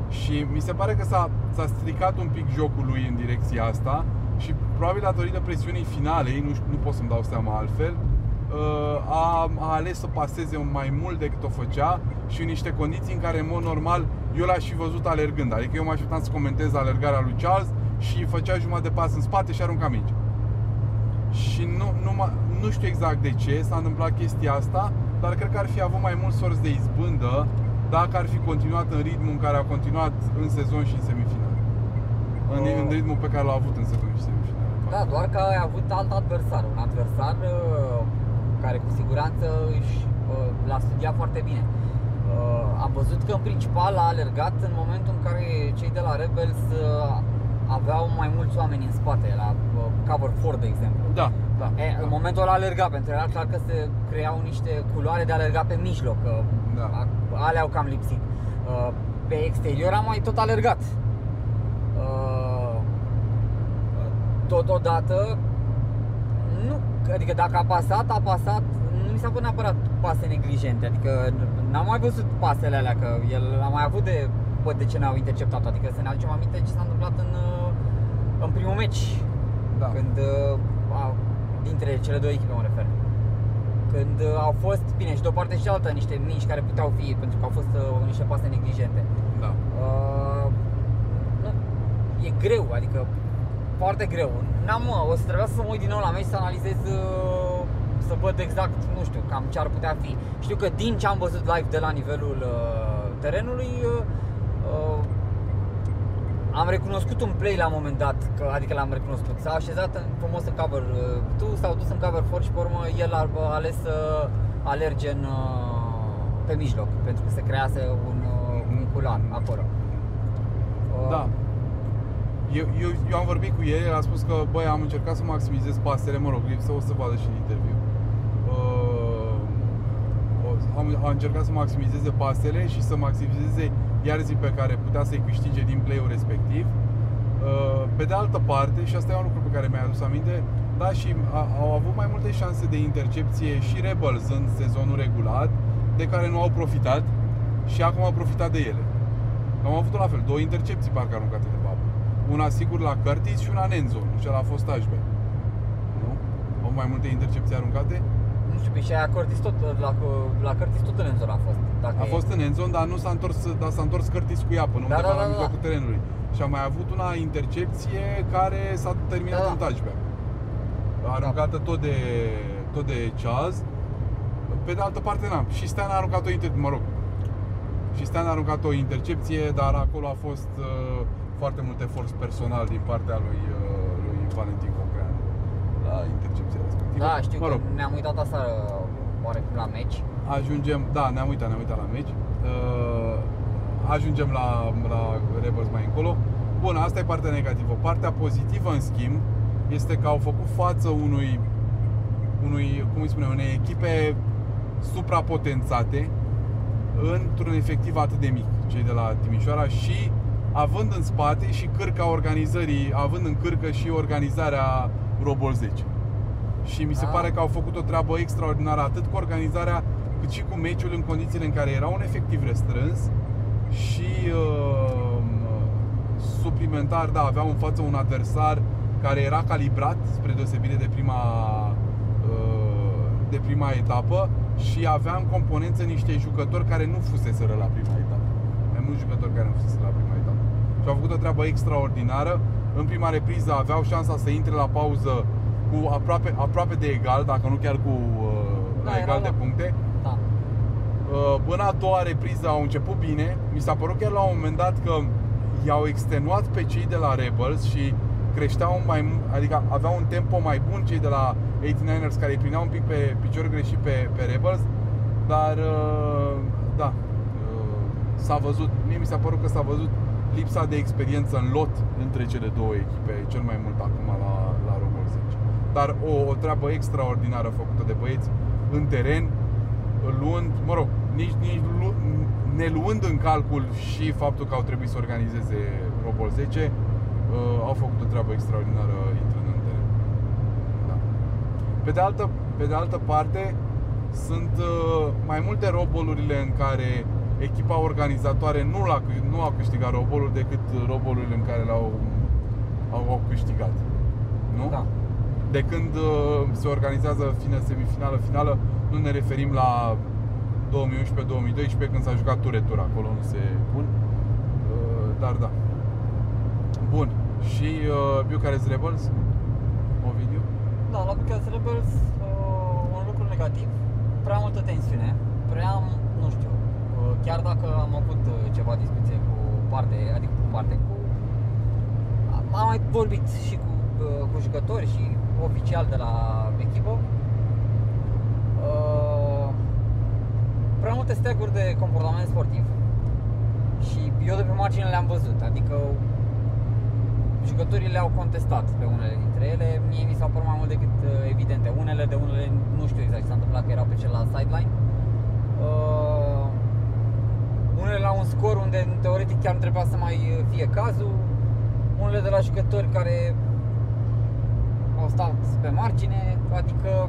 Și mi se pare că s-a, s-a stricat un pic jocul lui în direcția asta și probabil datorită presiunii finalei, nu, știu- nu pot să-mi dau seama altfel, uh, a, a ales să paseze mai mult decât o făcea și în niște condiții în care, în mod normal, eu l-aș fi văzut alergând. Adică eu mă așteptam să comentez alergarea lui Charles și făcea jumătate de pas în spate și arunca mingea. Și nu, nu, mă- nu știu exact de ce s-a întâmplat chestia asta, dar cred că ar fi avut mai mult sorți de izbândă dacă ar fi continuat în ritmul în care a continuat în sezon și în semifinale. În, Oh. în ritmul pe care l-a avut în sezon și semifinale. Da, doar că ai avut alt adversar, un adversar uh, care cu siguranță își, uh, l-a studiat foarte bine. Uh, Am văzut că în principal a alergat în momentul în care cei de la Rebels uh, aveau mai mulți oameni în spate, la uh, cover 4 de exemplu. Da, da. E, în momentul ăla alerga, pentru că era clar că se creau niște culoare de alerga pe mijloc, că Da. a- alea au cam lipsit. Uh, Pe exterior am mai tot alergat. Uh, Totodată, nu, adică dacă a pasat, a pasat, nu mi s-a părut neapărat pase neglijente, adică n-am mai văzut pasele alea, că el a mai avut de, bă, de ce n-au interceptat adică să ne aducem aminte ce s-a întâmplat în, uh, în primul meci, Da. când uh, a, dintre cele două echipe mă refer. Când uh, au fost, bine, și de o parte și de alta niște mici care puteau fi, pentru că au fost uh, niște pase neglijente. da. Uh, nu, e greu, adică foarte greu. N-am, mă, o să trebuia să mă uit din nou la meci să analizez, uh, să văd exact, nu știu, cam ce ar putea fi. Știu că din ce am văzut live de la nivelul uh, terenului, uh, uh, am recunoscut un play la un moment dat, că, adică l-am recunoscut. S-a așezat în, frumos în cover uh, 2, s-au dus în cover 4 și pe urmă el a a ales să alerge în, uh, pe mijloc, pentru că se crease un, uh, un culan acolo. Uh, Da. Eu, eu, eu am vorbit cu el, el a spus că, băi, am încercat să maximizez pasele, mă rog, să o să vadă și în interviu. Uh, o- am, am încercat să maximizeze pasele și să maximizeze ierzii pe care putea să-i câștige din play-ul respectiv. Uh, Pe de altă parte, și asta e un lucru pe care mi-ai adus aminte, da, și a, au avut mai multe șanse de intercepție și Rebels în sezonul regulat, de care nu au profitat și acum au profitat de ele. Am avut la fel, două intercepții parcă aruncate de Babu. Una sigur la Curtis și una în endzone, și ăla a fost touchback. Nu? Au mai multe intercepții aruncate? Nu știu, pe și aia Curtis tot, la, la Curtis tot în endzone a fost. Dacă A e- fost în endzone, dar nu s-a întors, dar s-a întors Curtis cu ea până Da, undeva da, da, la da. mijlocul terenului. Și a mai avut una intercepție care s-a terminat Da, da. în touchback. Aruncată tot de, tot de Chaz. Pe de altă parte, n-am. Și Stan a aruncat o intercepție, mă rog. Și Stan a aruncat o intercepție, dar acolo a fost uh, foarte mult efort personal din partea lui, uh, lui Valentin Concreanu la intercepția respectivă. Da, știu mă rog, că ne-am uitat aseară oarecum la meci. ajungem, da, ne-am uitat, ne-am uitat la meci. Uh, ajungem la, la Rebels mai încolo. Bun, asta e partea negativă. Partea pozitivă, în schimb, este că au făcut față unui, unui cum îi spune, unei echipe suprapotențate într-un efectiv atât de mic, cei de la Timișoara și având în spate și cârca organizării, având în cârcă și organizarea Robol 10. Și mi se Ah. pare că au făcut o treabă extraordinară atât cu organizarea cât și cu meciul în condițiile în care era un efectiv restrâns și uh, suplimentar, da, aveau în față un adversar care era calibrat spre deosebire de prima uh, de prima etapă și avea în componență niște jucători care nu fuseseră la prima etapă. Mai mulți jucători care nu fuseseră la prima etapă. Și au făcut o treabă extraordinară. În prima repriză aveau șansa să intre la pauză cu aproape, aproape de egal, dacă nu chiar cu uh, la Da, egal era de la- puncte. Da. Uh, În a doua repriză au început bine. Mi s-a părut chiar la un moment dat că i-au extenuat pe cei de la Rebels și creșteau mai mu- adică aveau un tempo mai bun cei de la 89ers care îi prineau un pic pe picior greșit pe, pe Rebels, dar uh, da, uh, s-a văzut, mie mi s-a părut că s-a văzut lipsa de experiență în lot între cele două echipe, cel mai mult acum la, la Romul 10. Dar o, o treabă extraordinară făcută de băieți în teren, luând, mă rog, nici, nici lu, ne luând în calcul și faptul că au trebuit să organizeze Robol 10, uh, au făcut o treabă extraordinară intrând în teren. Da. Pe de altă, pe de altă parte, sunt uh, mai multe robolurile în care echipa organizatoare nu, l-a, câ- nu a câștigat robolul decât robolurile în care l-au au, au câștigat. Nu? Da. De când uh, se organizează fine, semifinală, finală, nu ne referim la 2011-2012 când s-a jucat turetura, acolo nu se pun. Uh, dar da. Bun. Și uh, Bucharest Rebels? Ovidiu? Da, la Bucharest Rebels uh, un lucru negativ, prea multă tensiune, prea, nu știu, uh, chiar dacă am avut uh, ceva discuție cu parte, adică cu parte, cu am am mai vorbit și cu, uh, cu jucători și oficial de la echipă. Uh, prea multe steaguri de comportament sportiv. Și eu de pe margine le-am văzut, adică jucătorii le-au contestat pe unele dintre ele, mie mi s-au părut mai mult decât uh, evidente. Unele de unele nu știu exact ce s-a întâmplat, că erau pe celălalt sideline. Uh, unele la un scor unde în teoretic chiar nu trebuia să mai uh, fie cazul. Unele de la jucători care au stat pe margine, adică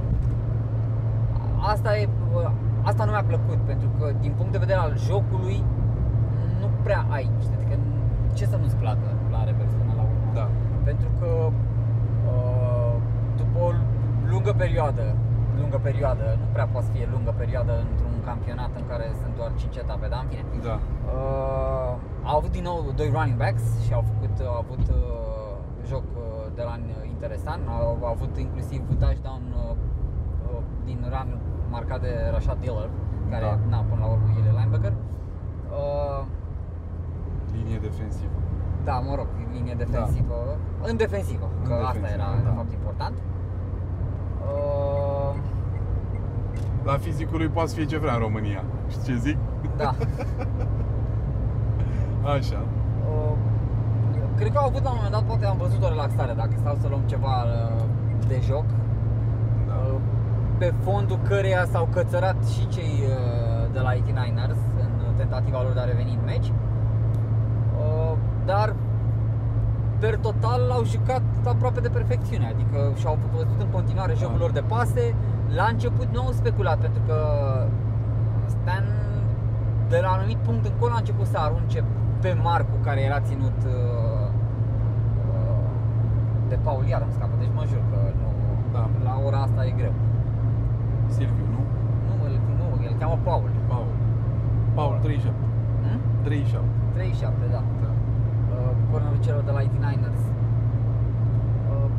asta e uh, asta nu mi-a plăcut pentru că din punct de vedere al jocului nu prea ai, știi, adică ce să nu-ți placă la Rebels până la urmă. Da. Pentru că uh, după o lungă perioadă, lungă perioadă, nu prea poate să fie lungă perioadă într-un campionat în care sunt doar 5 etape, dar în fine. Da. Uh, au avut din nou doi running backs și au făcut au avut uh, joc uh, de run interesant. Au, au avut inclusiv touchdown uh, uh, din run marcat de Rashad Diller, care, Da. na, până la urmă, el e linebacker. Uh, Linie defensivă. da, mă rog, linie defensivă. În defensivă, că În asta defensivă, era da. de fapt important. Uh, La fizicul lui poate să fie ce vrea în România. Știi ce zic? da. Așa. Uh, cred că au avut la un moment dat, poate am văzut o relaxare, dacă stau să luăm ceva uh, de joc. Da. Uh, pe fondul căreia s-au cățărat și cei uh, de la 89ers în tentativa lor de a reveni în meci. Uh, Dar per total au jucat aproape de perfecțiune, adică și-au văzut în continuare jocul Da. lor de pase. La început nu au speculat pentru că Stan de la un anumit punct încolo a început să arunce pe Marcu care era ținut uh, uh, de Paul iar îmi scapă, deci mă jur că nu, Da. la ora asta e greu. Silviu, nu? Nu, îl, nu, el cheamă Paul. Paul. Paul 37. Hmm? 37. 37, da. Da. Uh, cornerul celor de la 89ers. Uh,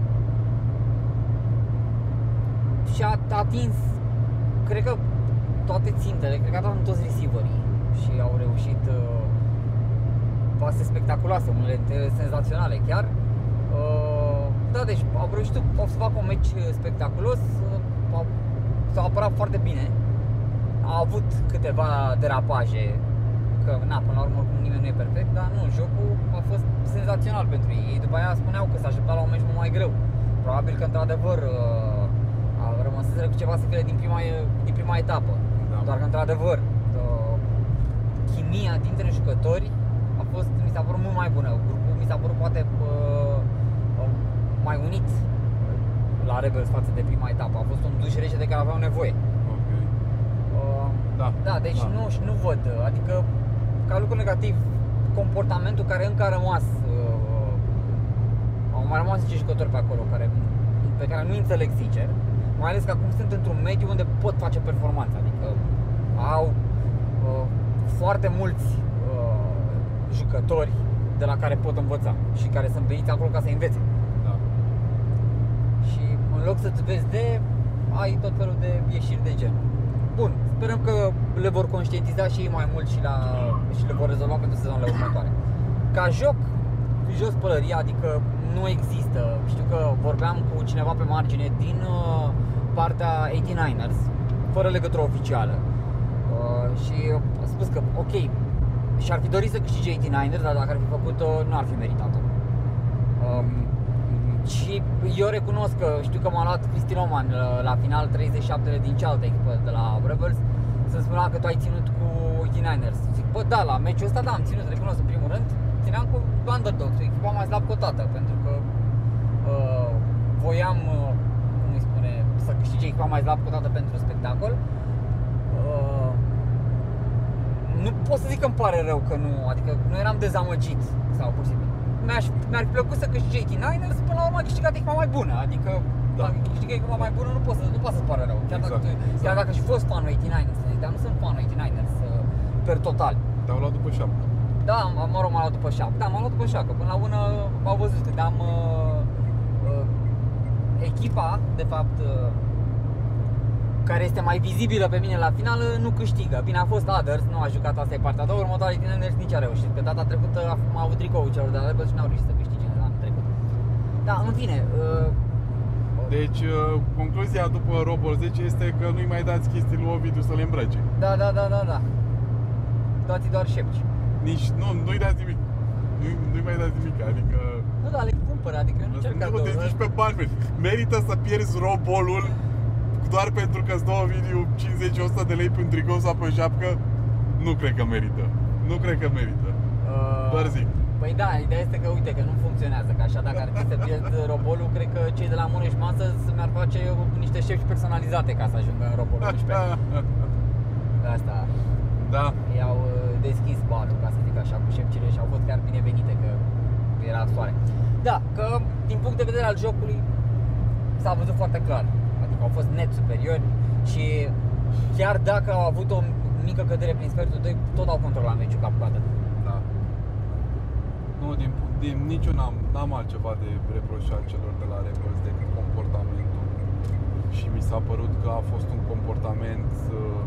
și a atins, cred că toate țintele, cred că a dat în toți receiverii și au reușit uh, pase spectaculoase, unele dintre ele senzaționale chiar. Uh, da, deci au reușit au să facă un meci spectaculos, uh, au, s-au apărat foarte bine. Au avut câteva derapaje, că na, până la urmă oricum nimeni nu e perfect, dar nu, jocul a fost senzațional pentru ei. Ei după aia spuneau că s-a așteptat la un meci mult mai greu. Probabil că într-adevăr uh, au rămas cu ceva secrete din prima, din prima etapă. Da. Doar că într-adevăr uh, chimia dintre jucători a fost, mi s-a părut mult mai bună. Grupul mi s-a părut poate uh, uh, mai unit la Rebels față de prima etapă. A fost un duș rece de care aveau nevoie. Ok. Uh, Da. Da, deci Nu, și nu văd, adică ca lucru negativ, comportamentul care încă a rămas, uh, au mai rămas niște jucători pe acolo care, pe care nu înțeleg sincer, mai ales că acum sunt într-un mediu unde pot face performanță, adică au uh, foarte mulți uh, jucători de la care pot învăța și care sunt veniți acolo ca să învețe. Da. Și în loc să-ți vezi de, ai tot felul de ieșiri de gen. Bun, sperăm că le vor conștientiza și ei mai mult și, la, și le vor rezolva pentru sezonele următoare. Ca joc, jos pălăria, adică nu există. Știu că vorbeam cu cineva pe margine din uh, partea 89ers, fără legătură oficială. Uh, și a spus că, ok, și-ar fi dorit să câștige 89ers, dar dacă ar fi făcut-o, nu ar fi meritat-o. Um, și eu recunosc că știu că m-a luat Cristi Roman la, la final 37 din cealaltă echipă de la Rebels să spunea că tu ai ținut cu 89ers. Zic, bă, da, la meciul ăsta da, am ținut, recunosc în primul rând. Țineam cu Underdogs, echipa mai slab cotată, pentru că uh, voiam, uh, cum îi spune, să câștige echipa mai slab cotată pentru spectacol. Uh, nu pot să zic că îmi pare rău că nu, adică nu eram dezamăgit sau pur și simplu. Mi-aș, mi-ar fi plăcut să câștige 89ers, până la urmă a câștigat echipa mai bună, adică Da. dacă câștigă echipa mai bună nu poți să, nu poate să-ți pară rău. Chiar, Exact, dacă, exact. chiar dacă și fost fanul 89ers, dar nu sunt fanul 89ers uh, per total. Te-au luat după șapte. Da, m- mă rog, m-am luat după șapte. Da, m-am luat după șapte. Până la urmă au văzut că am uh, uh, echipa, de fapt, uh, care este mai vizibilă pe mine la finală, nu câștigă. Bine, a fost Others, nu a jucat, asta e partea a doua, următoarea tineri nici a reușit. Că data trecută a, a avut tricoul celor de la Rebels și n-au reușit să câștige anul trecut. Da, în fine, uh, Deci, uh, concluzia după Robol 10 este că nu-i mai dați chestii lui Ovidiu să le îmbrace. da, da, da, da, da. Dați doar șepci. Nici, nu, nu-i dați nimic. Nu-i, nu-i mai dați nimic, adică... Nu, dar le cumpăr, adică eu nu cer Nu, cadou. deci nici pe bani. man. Merită să pierzi robolul doar pentru că îți dă Ovidiu 50-100 de lei pe un tricou sau pe o șapcă? Nu cred că merită. Nu cred că merită. Uh, Doar zic. Păi da, ideea este că uite că nu funcționează, că așa dacă ar fi să pierd robolul, cred că cei de la Mureș Masă mi-ar face niște șefi personalizate ca să ajungă în robolul 11. Asta, da. i-au uh, deschis balul, ca să zic așa, cu șepcile și au fost chiar binevenite că era soare. Da, că din punct de vedere al jocului s-a văzut foarte clar. Adică au fost net superiori și chiar dacă au avut o mică cădere prin sfertul 2, tot au controlat meciul cap-coadă. Da. Nu, din, din niciun n-am, n-am altceva de reproșat celor de la Rebels decât comportamentul. Și mi s-a părut că a fost un comportament uh,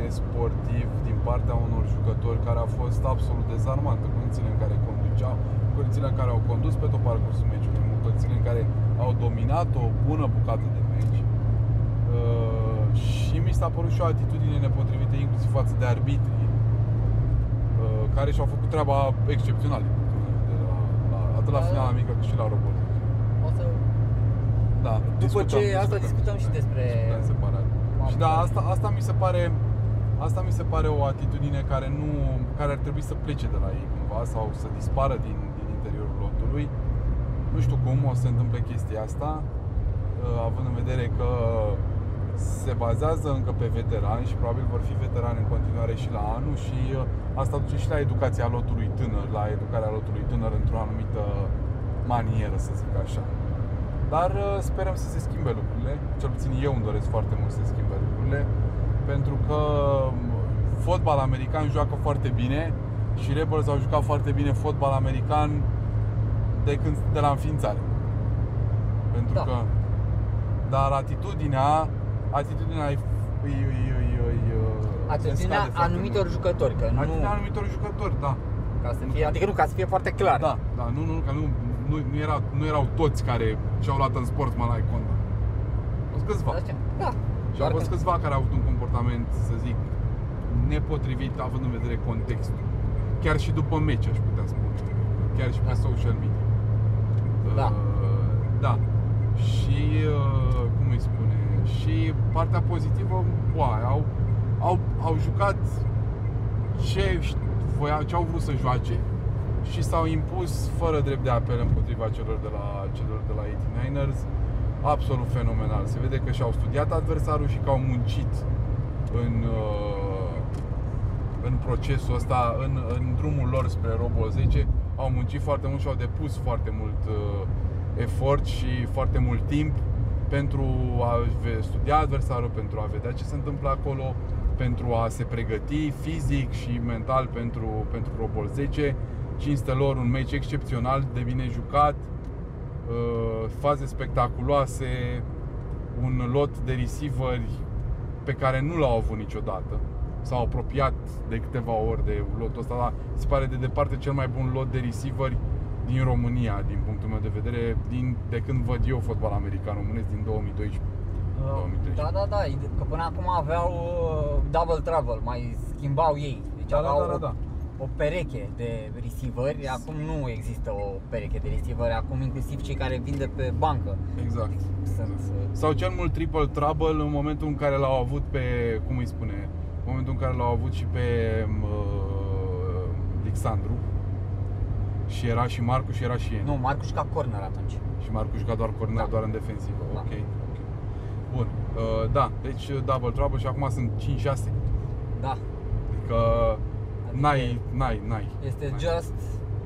nesportiv din partea unor jucători care a fost absolut dezarmant în condițiile în care conduceau, în condițiile în care au condus pe tot parcursul meciului, în condițiile în care au dominat o bună bucată de meci. Uh, și mi s-a părut și o atitudine nepotrivită inclusiv față de arbitri uh, care și-au făcut treaba excepțional din punctul meu de vedere, la, la, atât la Da, finala da. mică cât și la robot. O să Da, După ce asta discutăm și despre discutăm separat. Și da, asta, asta mi se pare asta mi se pare o atitudine care nu care ar trebui să plece de la ei cumva sau să dispară din, din interiorul lotului. Nu știu cum o să se întâmple chestia asta, uh, având în vedere că se bazează încă pe veterani și probabil vor fi veterani în continuare și la anul și uh, asta duce și la educația lotului tânăr, la educarea lotului tânăr într-o anumită manieră, să zic așa. Dar uh, sperăm să se schimbe lucrurile, cel puțin eu îmi doresc foarte mult să se schimbe lucrurile, pentru că um, fotbal american joacă foarte bine și Rebels au jucat foarte bine fotbal american de când de la înființare. Pentru Da. că dar atitudinea atitudinea îi, îi, îi, îi, îi, uh, atitudinea se scade foarte anumitor mult. jucători, că nu Atitudinea anumitor jucători, da. ca să fie, adică nu ca să fie foarte clar. Da, da, nu, nu, că nu, nu, nu, era, nu erau toți care și-au luat în sport mă la Conda. Au fost câțiva. Da, ce? Da. Și Doar au fost că- câțiva care au avut un comportament, să zic, nepotrivit având în vedere contextul. Chiar și după meci, aș putea spune. Chiar și pe Da. social media. Da. Uh, da. Și, uh, cum îi spune, și partea pozitivă, wow, au, au, au jucat ce, voia, ce au vrut să joace și s-au impus fără drept de apel împotriva celor de la, celor de la 89ers absolut fenomenal. Se vede că și-au studiat adversarul și că au muncit în, uh, în procesul ăsta, în, în drumul lor spre Robo 10, au muncit foarte mult și au depus foarte mult uh, efort și foarte mult timp pentru a ve- studia adversarul, pentru a vedea ce se întâmplă acolo, pentru a se pregăti fizic și mental pentru, pentru Robol 10. Cinste lor, un meci excepțional, de bine jucat, uh, faze spectaculoase, un lot de receiveri pe care nu l-au avut niciodată. S-au apropiat de câteva ori de lotul ăsta, dar se pare de departe cel mai bun lot de receiveri din România, din punctul meu de vedere, din, de când văd eu fotbal american românesc din 2012. 2013. Da, da, da, că până acum aveau uh, double travel, mai schimbau ei. Deci Da, da, aveau da, da, da. O, o pereche de receiveri, acum nu există o pereche de receiveri, acum inclusiv cei care vin de pe bancă. Exact. Sunt, uh, Sau cel mult triple trouble în momentul în care l-au avut pe, cum îi spune, în momentul în care l-au avut și pe uh, Alexandru. Și era și Marcu și era și el. nu, Marcu ca corner atunci. Și Marcu juca doar corner, Da. doar în defensivă. Da. Ok. ok. Bun. Uh, da, deci uh, double trouble și acum sunt 5-6. Da, Adică Adică n-ai, n-ai, n-ai. este n-ai. just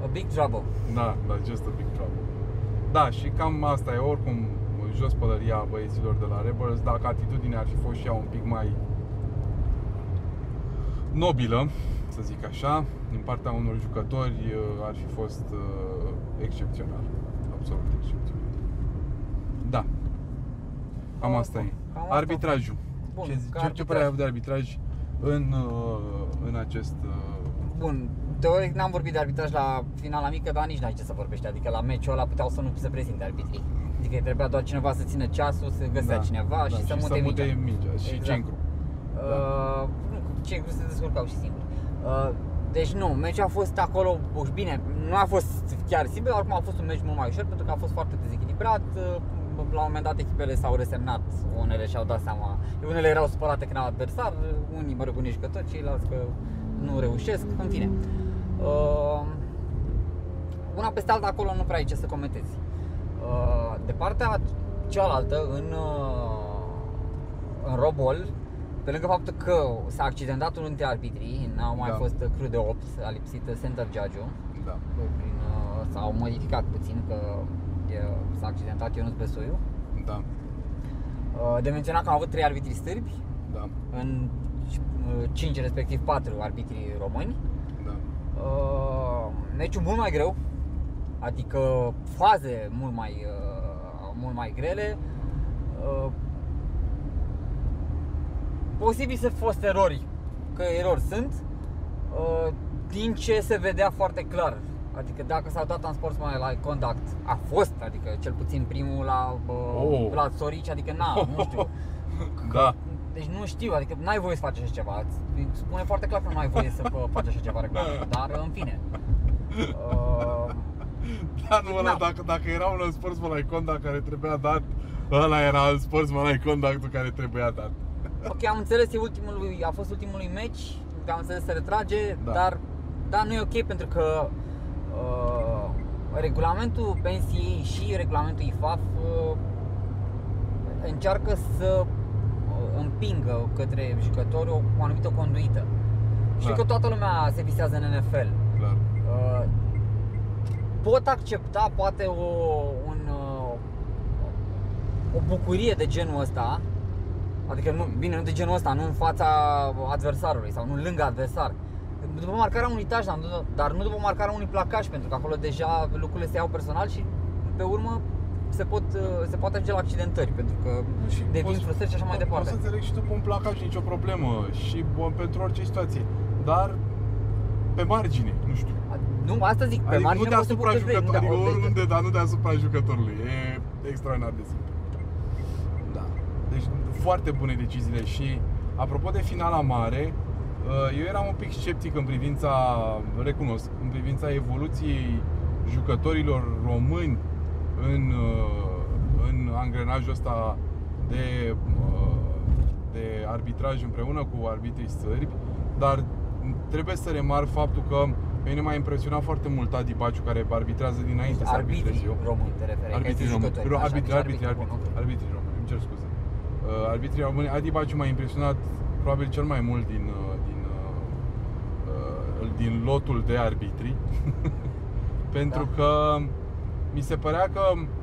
a big trouble. Da, da, just a big trouble. Da, și cam asta e, oricum, jos pălăria băieților de la Rebels, dacă atitudinea ar fi fost și ea un pic mai nobilă, să zic așa, din partea unor jucători, uh, ar fi fost uh, excepțional. Absolut excepțional. Da. Cam Uh, asta e. cam asta. Arbitrajul. Bun, ce, ca ce, ce arbitraj. părere ai avut de arbitraj în, uh, în acest... uh, Bun, teoretic n-am vorbit de arbitraj la finala mică, dar nici n-ai ce să vorbești. Adică la meciul ăla puteau să nu se prezinte arbitrii. Adică trebuia doar cineva să țină ceasul, să găsea cineva și să mute mingea. mingea. Și Exact. Cencru. Uh, nu, cei care se descurcau și singuri. Uh, deci nu, meciul a fost acolo, uși bine, nu a fost chiar simplu, dar oricum a fost un meci mult mai ușor pentru că a fost foarte dezechilibrat. Uh, La un moment dat echipele s-au resemnat, unele și-au dat seama, unele erau supărate când au adversar, unii, mă rog, unii jucători, ceilalți că nu reușesc, în fine. Uh, una peste alta acolo nu prea ai ce să comentezi. Uh, De partea cealaltă, în, uh, în Robol, pe lângă faptul că s-a accidentat unul dintre arbitrii, n-au mai Da. fost cru de 8, a lipsit center judge Da. prin, uh, s-au modificat puțin că e, s-a accidentat Ionuț Besoiu. Da. Uh, De menționat că am avut 3 arbitri sârbi, Da. în 5 respectiv 4 arbitri români. Da. Uh, meciul mult mai greu, adică faze mult mai, uh, mult mai grele. Uh, posibil să fost erori, că erori sunt, uh, din ce se vedea foarte clar. Adică dacă s-a dat în sportsman la contact, a fost, adică cel puțin primul la uh, Oh. Vlad Sorici, adică na, nu știu. Da. Deci nu știu, adică n-ai voie să faci așa ceva. Îți Spune foarte clar că nu ai voie să bă, faci așa ceva reclamă. Dar în fine. Uh, Dar nu ăla, Da. dacă, dacă era un sportsman contact care trebuia dat, ăla era un sportsman contactul care trebuia dat. Ok, am înțeles, e ultimul, a fost ultimul meci, că am înțeles se retrage, Da. dar da, nu e ok pentru că uh, regulamentul pensiei și regulamentul IFAF uh, încearcă să uh, împingă către jucători o, o anumită conduită. Știu Da. că toată lumea se visează în NFL. Clar. Uh, pot accepta poate o, un, uh, o bucurie de genul ăsta Adică nu, bine, nu de genul ăsta, nu în fața adversarului sau nu lângă adversar După marcarea unui touchdown, nu- dar nu după marcarea unui placaj Pentru că acolo deja lucrurile se iau personal și pe urmă se, pot, uh, se poate ajunge la accidentări Pentru că devin poți- frustrări și așa mai Poți departe să înțeleg și tu pe un placaj, nicio problemă. Și bun, pentru orice situație. Dar pe margine, nu știu. Nu, asta zic, pe Adică margine nu poți să deasupra bucuri de- jucătorului, nu, adică da, oriunde, dar nu deasupra jucătorului. E extraordinar de simplu. Da. Deci foarte bune deciziile și apropo de finala mare, uh, eu eram un pic sceptic în privința, recunosc, în privința evoluției jucătorilor români în, uh, în angrenajul ăsta de, uh, de arbitraj împreună cu arbitrii sârbi, dar trebuie să remarc faptul că pe mine m-a impresionat foarte mult Adi Baciu care arbitrează dinainte să arbitrez Arbitrii eu. români te referi, că ai Arbitrii zis români. jucători, Ro- așa, Arbitrii, deci arbitrii, arbitrii, arbitrii, bun, ok. arbitrii români, îmi cer scuze. Uh, arbitrii români, Adi Baciu m-a impresionat probabil cel mai mult din, uh, din, uh, din lotul de arbitri. Pentru Da. că mi se părea că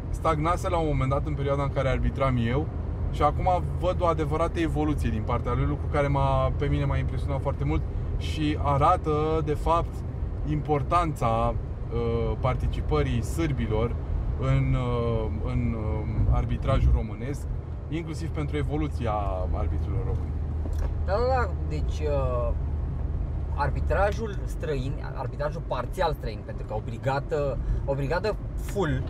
stagnase la un moment dat în perioada în care arbitram eu și acum văd o adevărată evoluție din partea lui, lucru care m-a, pe mine m-a impresionat foarte mult și arată de fapt importanța uh, participării sârbilor în, uh, în uh, arbitrajul românesc, inclusiv pentru evoluția arbitrilor români. Da, da, da, deci uh, arbitrajul străin, arbitrajul parțial străin, pentru că o brigadă, o brigadă full,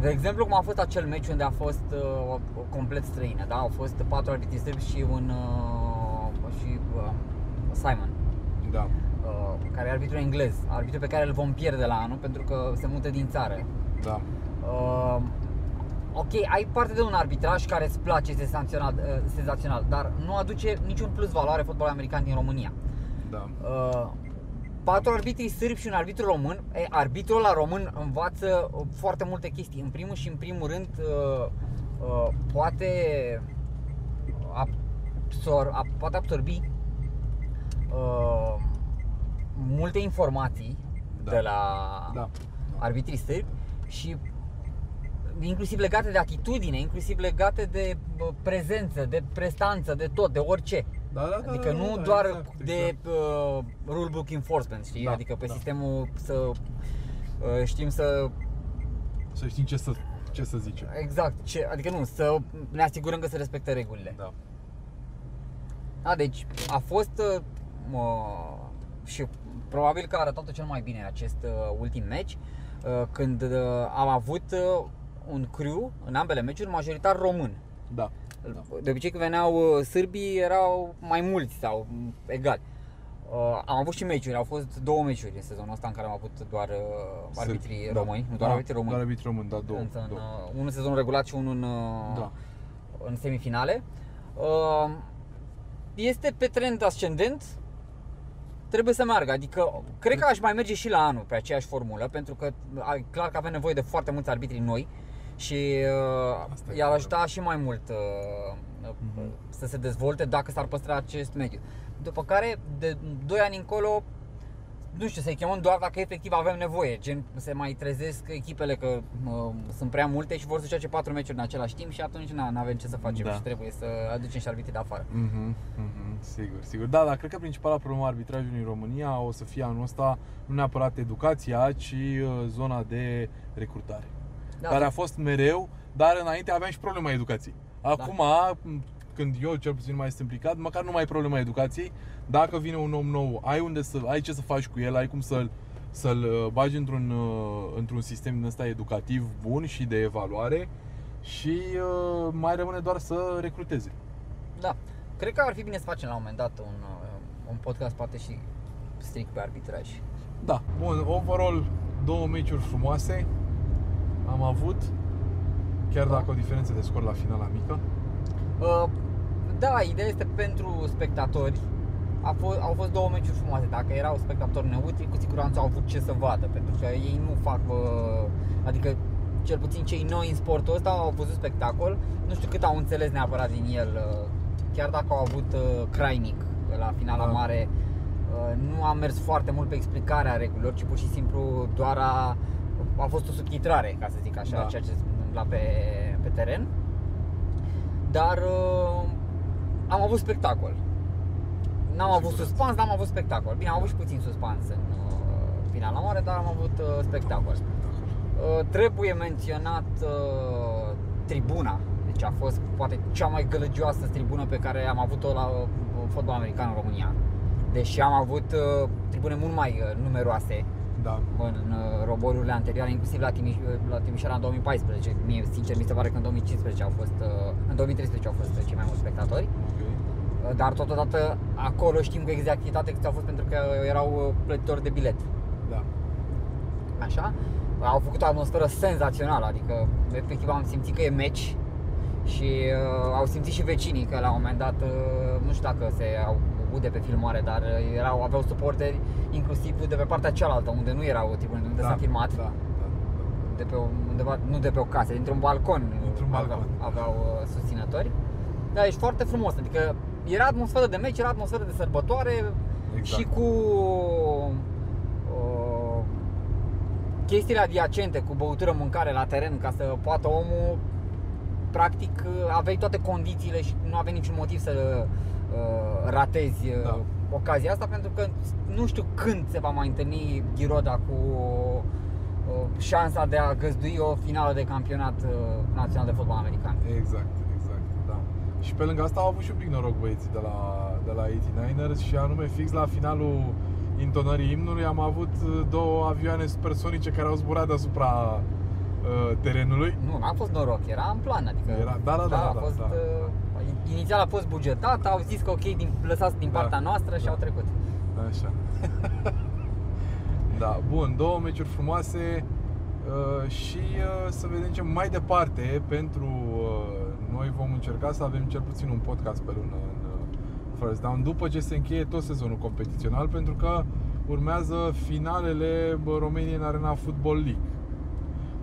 de exemplu cum a fost acel meci unde a fost uh, o, o complet străină, da? Au fost patru arbitri sârbi și un uh, și uh, Simon, Da. uh, care e arbitru englez, arbitru pe care îl vom pierde la anul pentru că se mută din țară. Da. Uh, ok, ai parte de un arbitraj care îți place, este senzațional, uh, senzațional, dar nu aduce niciun plus valoare fotbalul american din România. Da. Uh, patru arbitri sârbi și un arbitru român. E, arbitrul la român învață uh, foarte multe chestii. În primul și în primul rând uh, uh, poate absor, a, poate absorbi uh, multe informații Da. de la Da. arbitrii sârbi și inclusiv legate de atitudine, inclusiv legate de bă, prezență, de prestanță, de tot, de orice. Da, da, da, Adică da, nu da, doar exact, de exact. uh, rulebook enforcement, știi? Da, adică pe da. sistemul să uh, știm să Să știm ce să, ce să zicem. exact, ce, adică nu, să ne asigurăm că se respectă regulile. Da. Da, deci a fost uh, uh, și probabil că a arătat cel mai bine acest uh, ultim meci uh, când uh, am avut uh, un crew în ambele meciuri majoritar român. Da. da. De obicei când veneau uh, sârbii erau mai mulți sau m, egali. Uh, am avut și meciuri, au fost două meciuri în sezonul ăsta în care am avut doar uh, arbitrii Sârbi, români, nu doar da, arbitrii români. Doar arbitrii români, da, două. în, în, două. uh, unul în sezonul regulat și unul în, uh, Da. în semifinale. Uh, este pe trend ascendent, trebuie să meargă. Adică, cred că aș mai merge și la anul pe aceeași formulă, pentru că a- clar că avem nevoie de foarte mulți arbitri noi și uh, Asta e i-ar clar. ajuta și mai mult uh, Mhm. să se dezvolte dacă s-ar păstra acest mediu. După care, de 2 ani încolo, nu știu, să-i chemăm doar dacă efectiv avem nevoie. Gen, se mai trezesc echipele că uh, sunt prea multe și vor să joace patru meciuri în același timp și atunci nu avem ce să facem Da. și trebuie să aducem și arbitrii de afară. Mhm, mhm, sigur, sigur. Da, dar cred că principala problemă a arbitrajului în România o să fie anul ăsta nu neapărat educația, ci uh, zona de recrutare. Da, care da. a fost mereu, dar înainte aveam și problema educației. Acum, m, când eu cel puțin mai sunt implicat, măcar nu mai e problema educației. Dacă vine un om nou, ai unde să ai ce să faci cu el, ai cum să-l să-l uh, bagi într-un, uh, într-un sistem din ăsta educativ bun și de evaluare și uh, mai rămâne doar să recruteze. Da. Cred că ar fi bine să facem la un moment dat un, uh, un podcast poate și strict pe arbitraj. Da. Bun, overall, două meciuri frumoase am avut, chiar dacă o diferență de scor la finala mică. Uh, da, ideea este pentru spectatori. A fost, au fost două meciuri frumoase. Dacă erau spectatori neutri, cu siguranță au avut ce să vadă, pentru că ei nu fac, uh, adică cel puțin cei noi în sportul ăsta au văzut spectacol. Nu știu cât au înțeles neapărat din el, uh, chiar dacă au avut uh, crainic la finala Da. mare. uh, Nu a mers foarte mult pe explicarea regulilor, ci pur și simplu doar a, a fost o subtitrare, ca să zic așa, Da. ceea ce se întâmpla pe, pe teren. Dar uh, am avut spectacol. N-am avut siguranță. suspans, dar am avut spectacol. Bine, am avut și puțin suspans în uh, finala mare, dar am avut uh, spectacol. Uh, trebuie menționat uh, tribuna. Deci a fost poate cea mai gălăgioasă tribună pe care am avut-o la uh, fotbal american în România. Deși am avut uh, tribune mult mai uh, numeroase Da. în uh, roborurile anterioare, inclusiv la, Timiș- la Timișoara în 2014. Mie, sincer, mi se pare că în 2015 au fost, uh, în 2013 au fost uh, cei mai mulți spectatori. Ok. Uh, Dar totodată acolo știm cu exactitate câți au fost pentru că erau uh, plătitori de bilet. Da. Așa? Au făcut o atmosferă senzațională, adică efectiv am simțit că e meci și uh, au simțit și vecinii că la un moment dat, uh, nu știu dacă se au aude pe filmare, dar uh, erau, aveau suporteri inclusiv de pe partea cealaltă, unde nu erau tribune, unde s-a filmat, Da, da, da. de pe o- undeva, nu de pe o casă, dintr-un balcon, Dintr-un balcon. aveau, aveau uh, susținători. Da, ești foarte frumos, adică era atmosferă de meci, era atmosferă de sărbătoare Exact. și cu uh, chestiile adiacente, cu băutură, mâncare la teren ca să poată omul practic aveai toate condițiile și nu aveai niciun motiv să uh, ratezi uh, Da. ocazia asta pentru că nu știu când se va mai întâlni Ghiroda cu uh, șansa de a găzdui o finală de campionat uh, național de fotbal american. Exact, exact, da. Și pe lângă asta au avut și un pic noroc băieții de la, de la 89ers și anume fix la finalul intonării imnului am avut uh, două avioane supersonice care au zburat deasupra uh, terenului. Nu, n-a fost noroc, era în plan, adică Era- da, da, da, a da, fost, da. uh, inițial a fost bugetat, au zis că ok, din, lăsați din Da, partea noastră și da. au trecut. Așa. da, bun, două meciuri frumoase uh, și uh, să vedem ce mai departe pentru uh, noi vom încerca să avem cel puțin un podcast pe lună în uh, First Down după ce se încheie tot sezonul competițional pentru că urmează finalele bă, României în Arena Football League.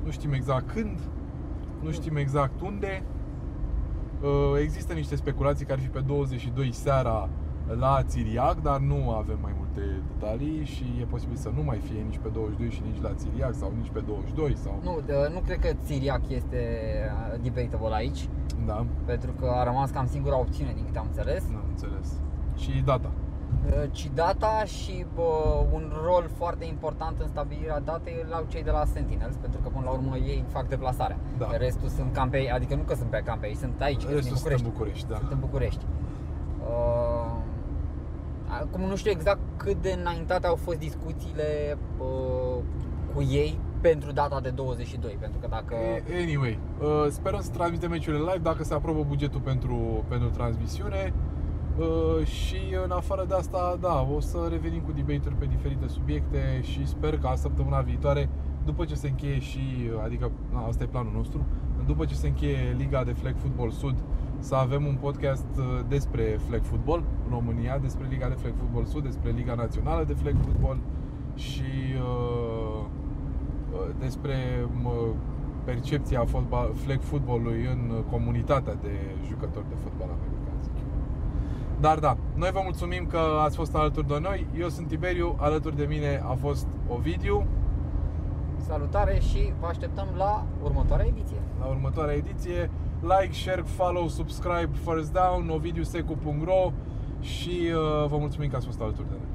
Nu știm exact când, nu știm exact unde. Uh, Există niște speculații că ar fi pe 22 seara la Țiriac, dar nu avem mai multe detalii și e posibil să nu mai fie nici pe 22 și nici la Țiriac sau nici pe 22 sau... Nu, de- nu cred că Țiriac este uh, debatable aici, Da, pentru că a rămas cam singura opțiune din câte am înțeles. n-am înțeles. Și data. Uh, Ci data și bă, un rol foarte important în stabilirea datei îl au cei de la Sentinels, pentru că până la urmă ei fac deplasarea. Da. Restul sunt cam pe ei, adică nu că sunt pe cam pe ei, sunt aici, că sunt Restul din sunt în București. București, da. Sunt în București. Uh, acum nu știu exact cât de înaintate au fost discuțiile uh, cu ei pentru data de 22, pentru că dacă... E- Anyway, uh, sperăm să transmitem meciurile live dacă se aprobă bugetul pentru, pentru transmisiune Uh, și în afară de asta, da, o să revenim cu debate pe diferite subiecte și sper ca săptămâna viitoare, după ce se încheie și, adică, na, asta e planul nostru, după ce se încheie Liga de Flag Football Sud, să avem un podcast uh, despre flag football în România, despre Liga de Flag Football Sud, despre Liga Națională de Flag Football și uh, uh, despre mă, percepția fotbal, flag footballului în comunitatea de jucători de fotbal american. Zic eu. Dar da, noi vă mulțumim că ați fost alături de noi. Eu sunt Tiberiu, alături de mine a fost Ovidiu. Salutare și vă așteptăm la următoarea ediție. La următoarea ediție, like, share, follow, subscribe, first down, ovidiusecu.ro și uh, vă mulțumim că ați fost alături de noi.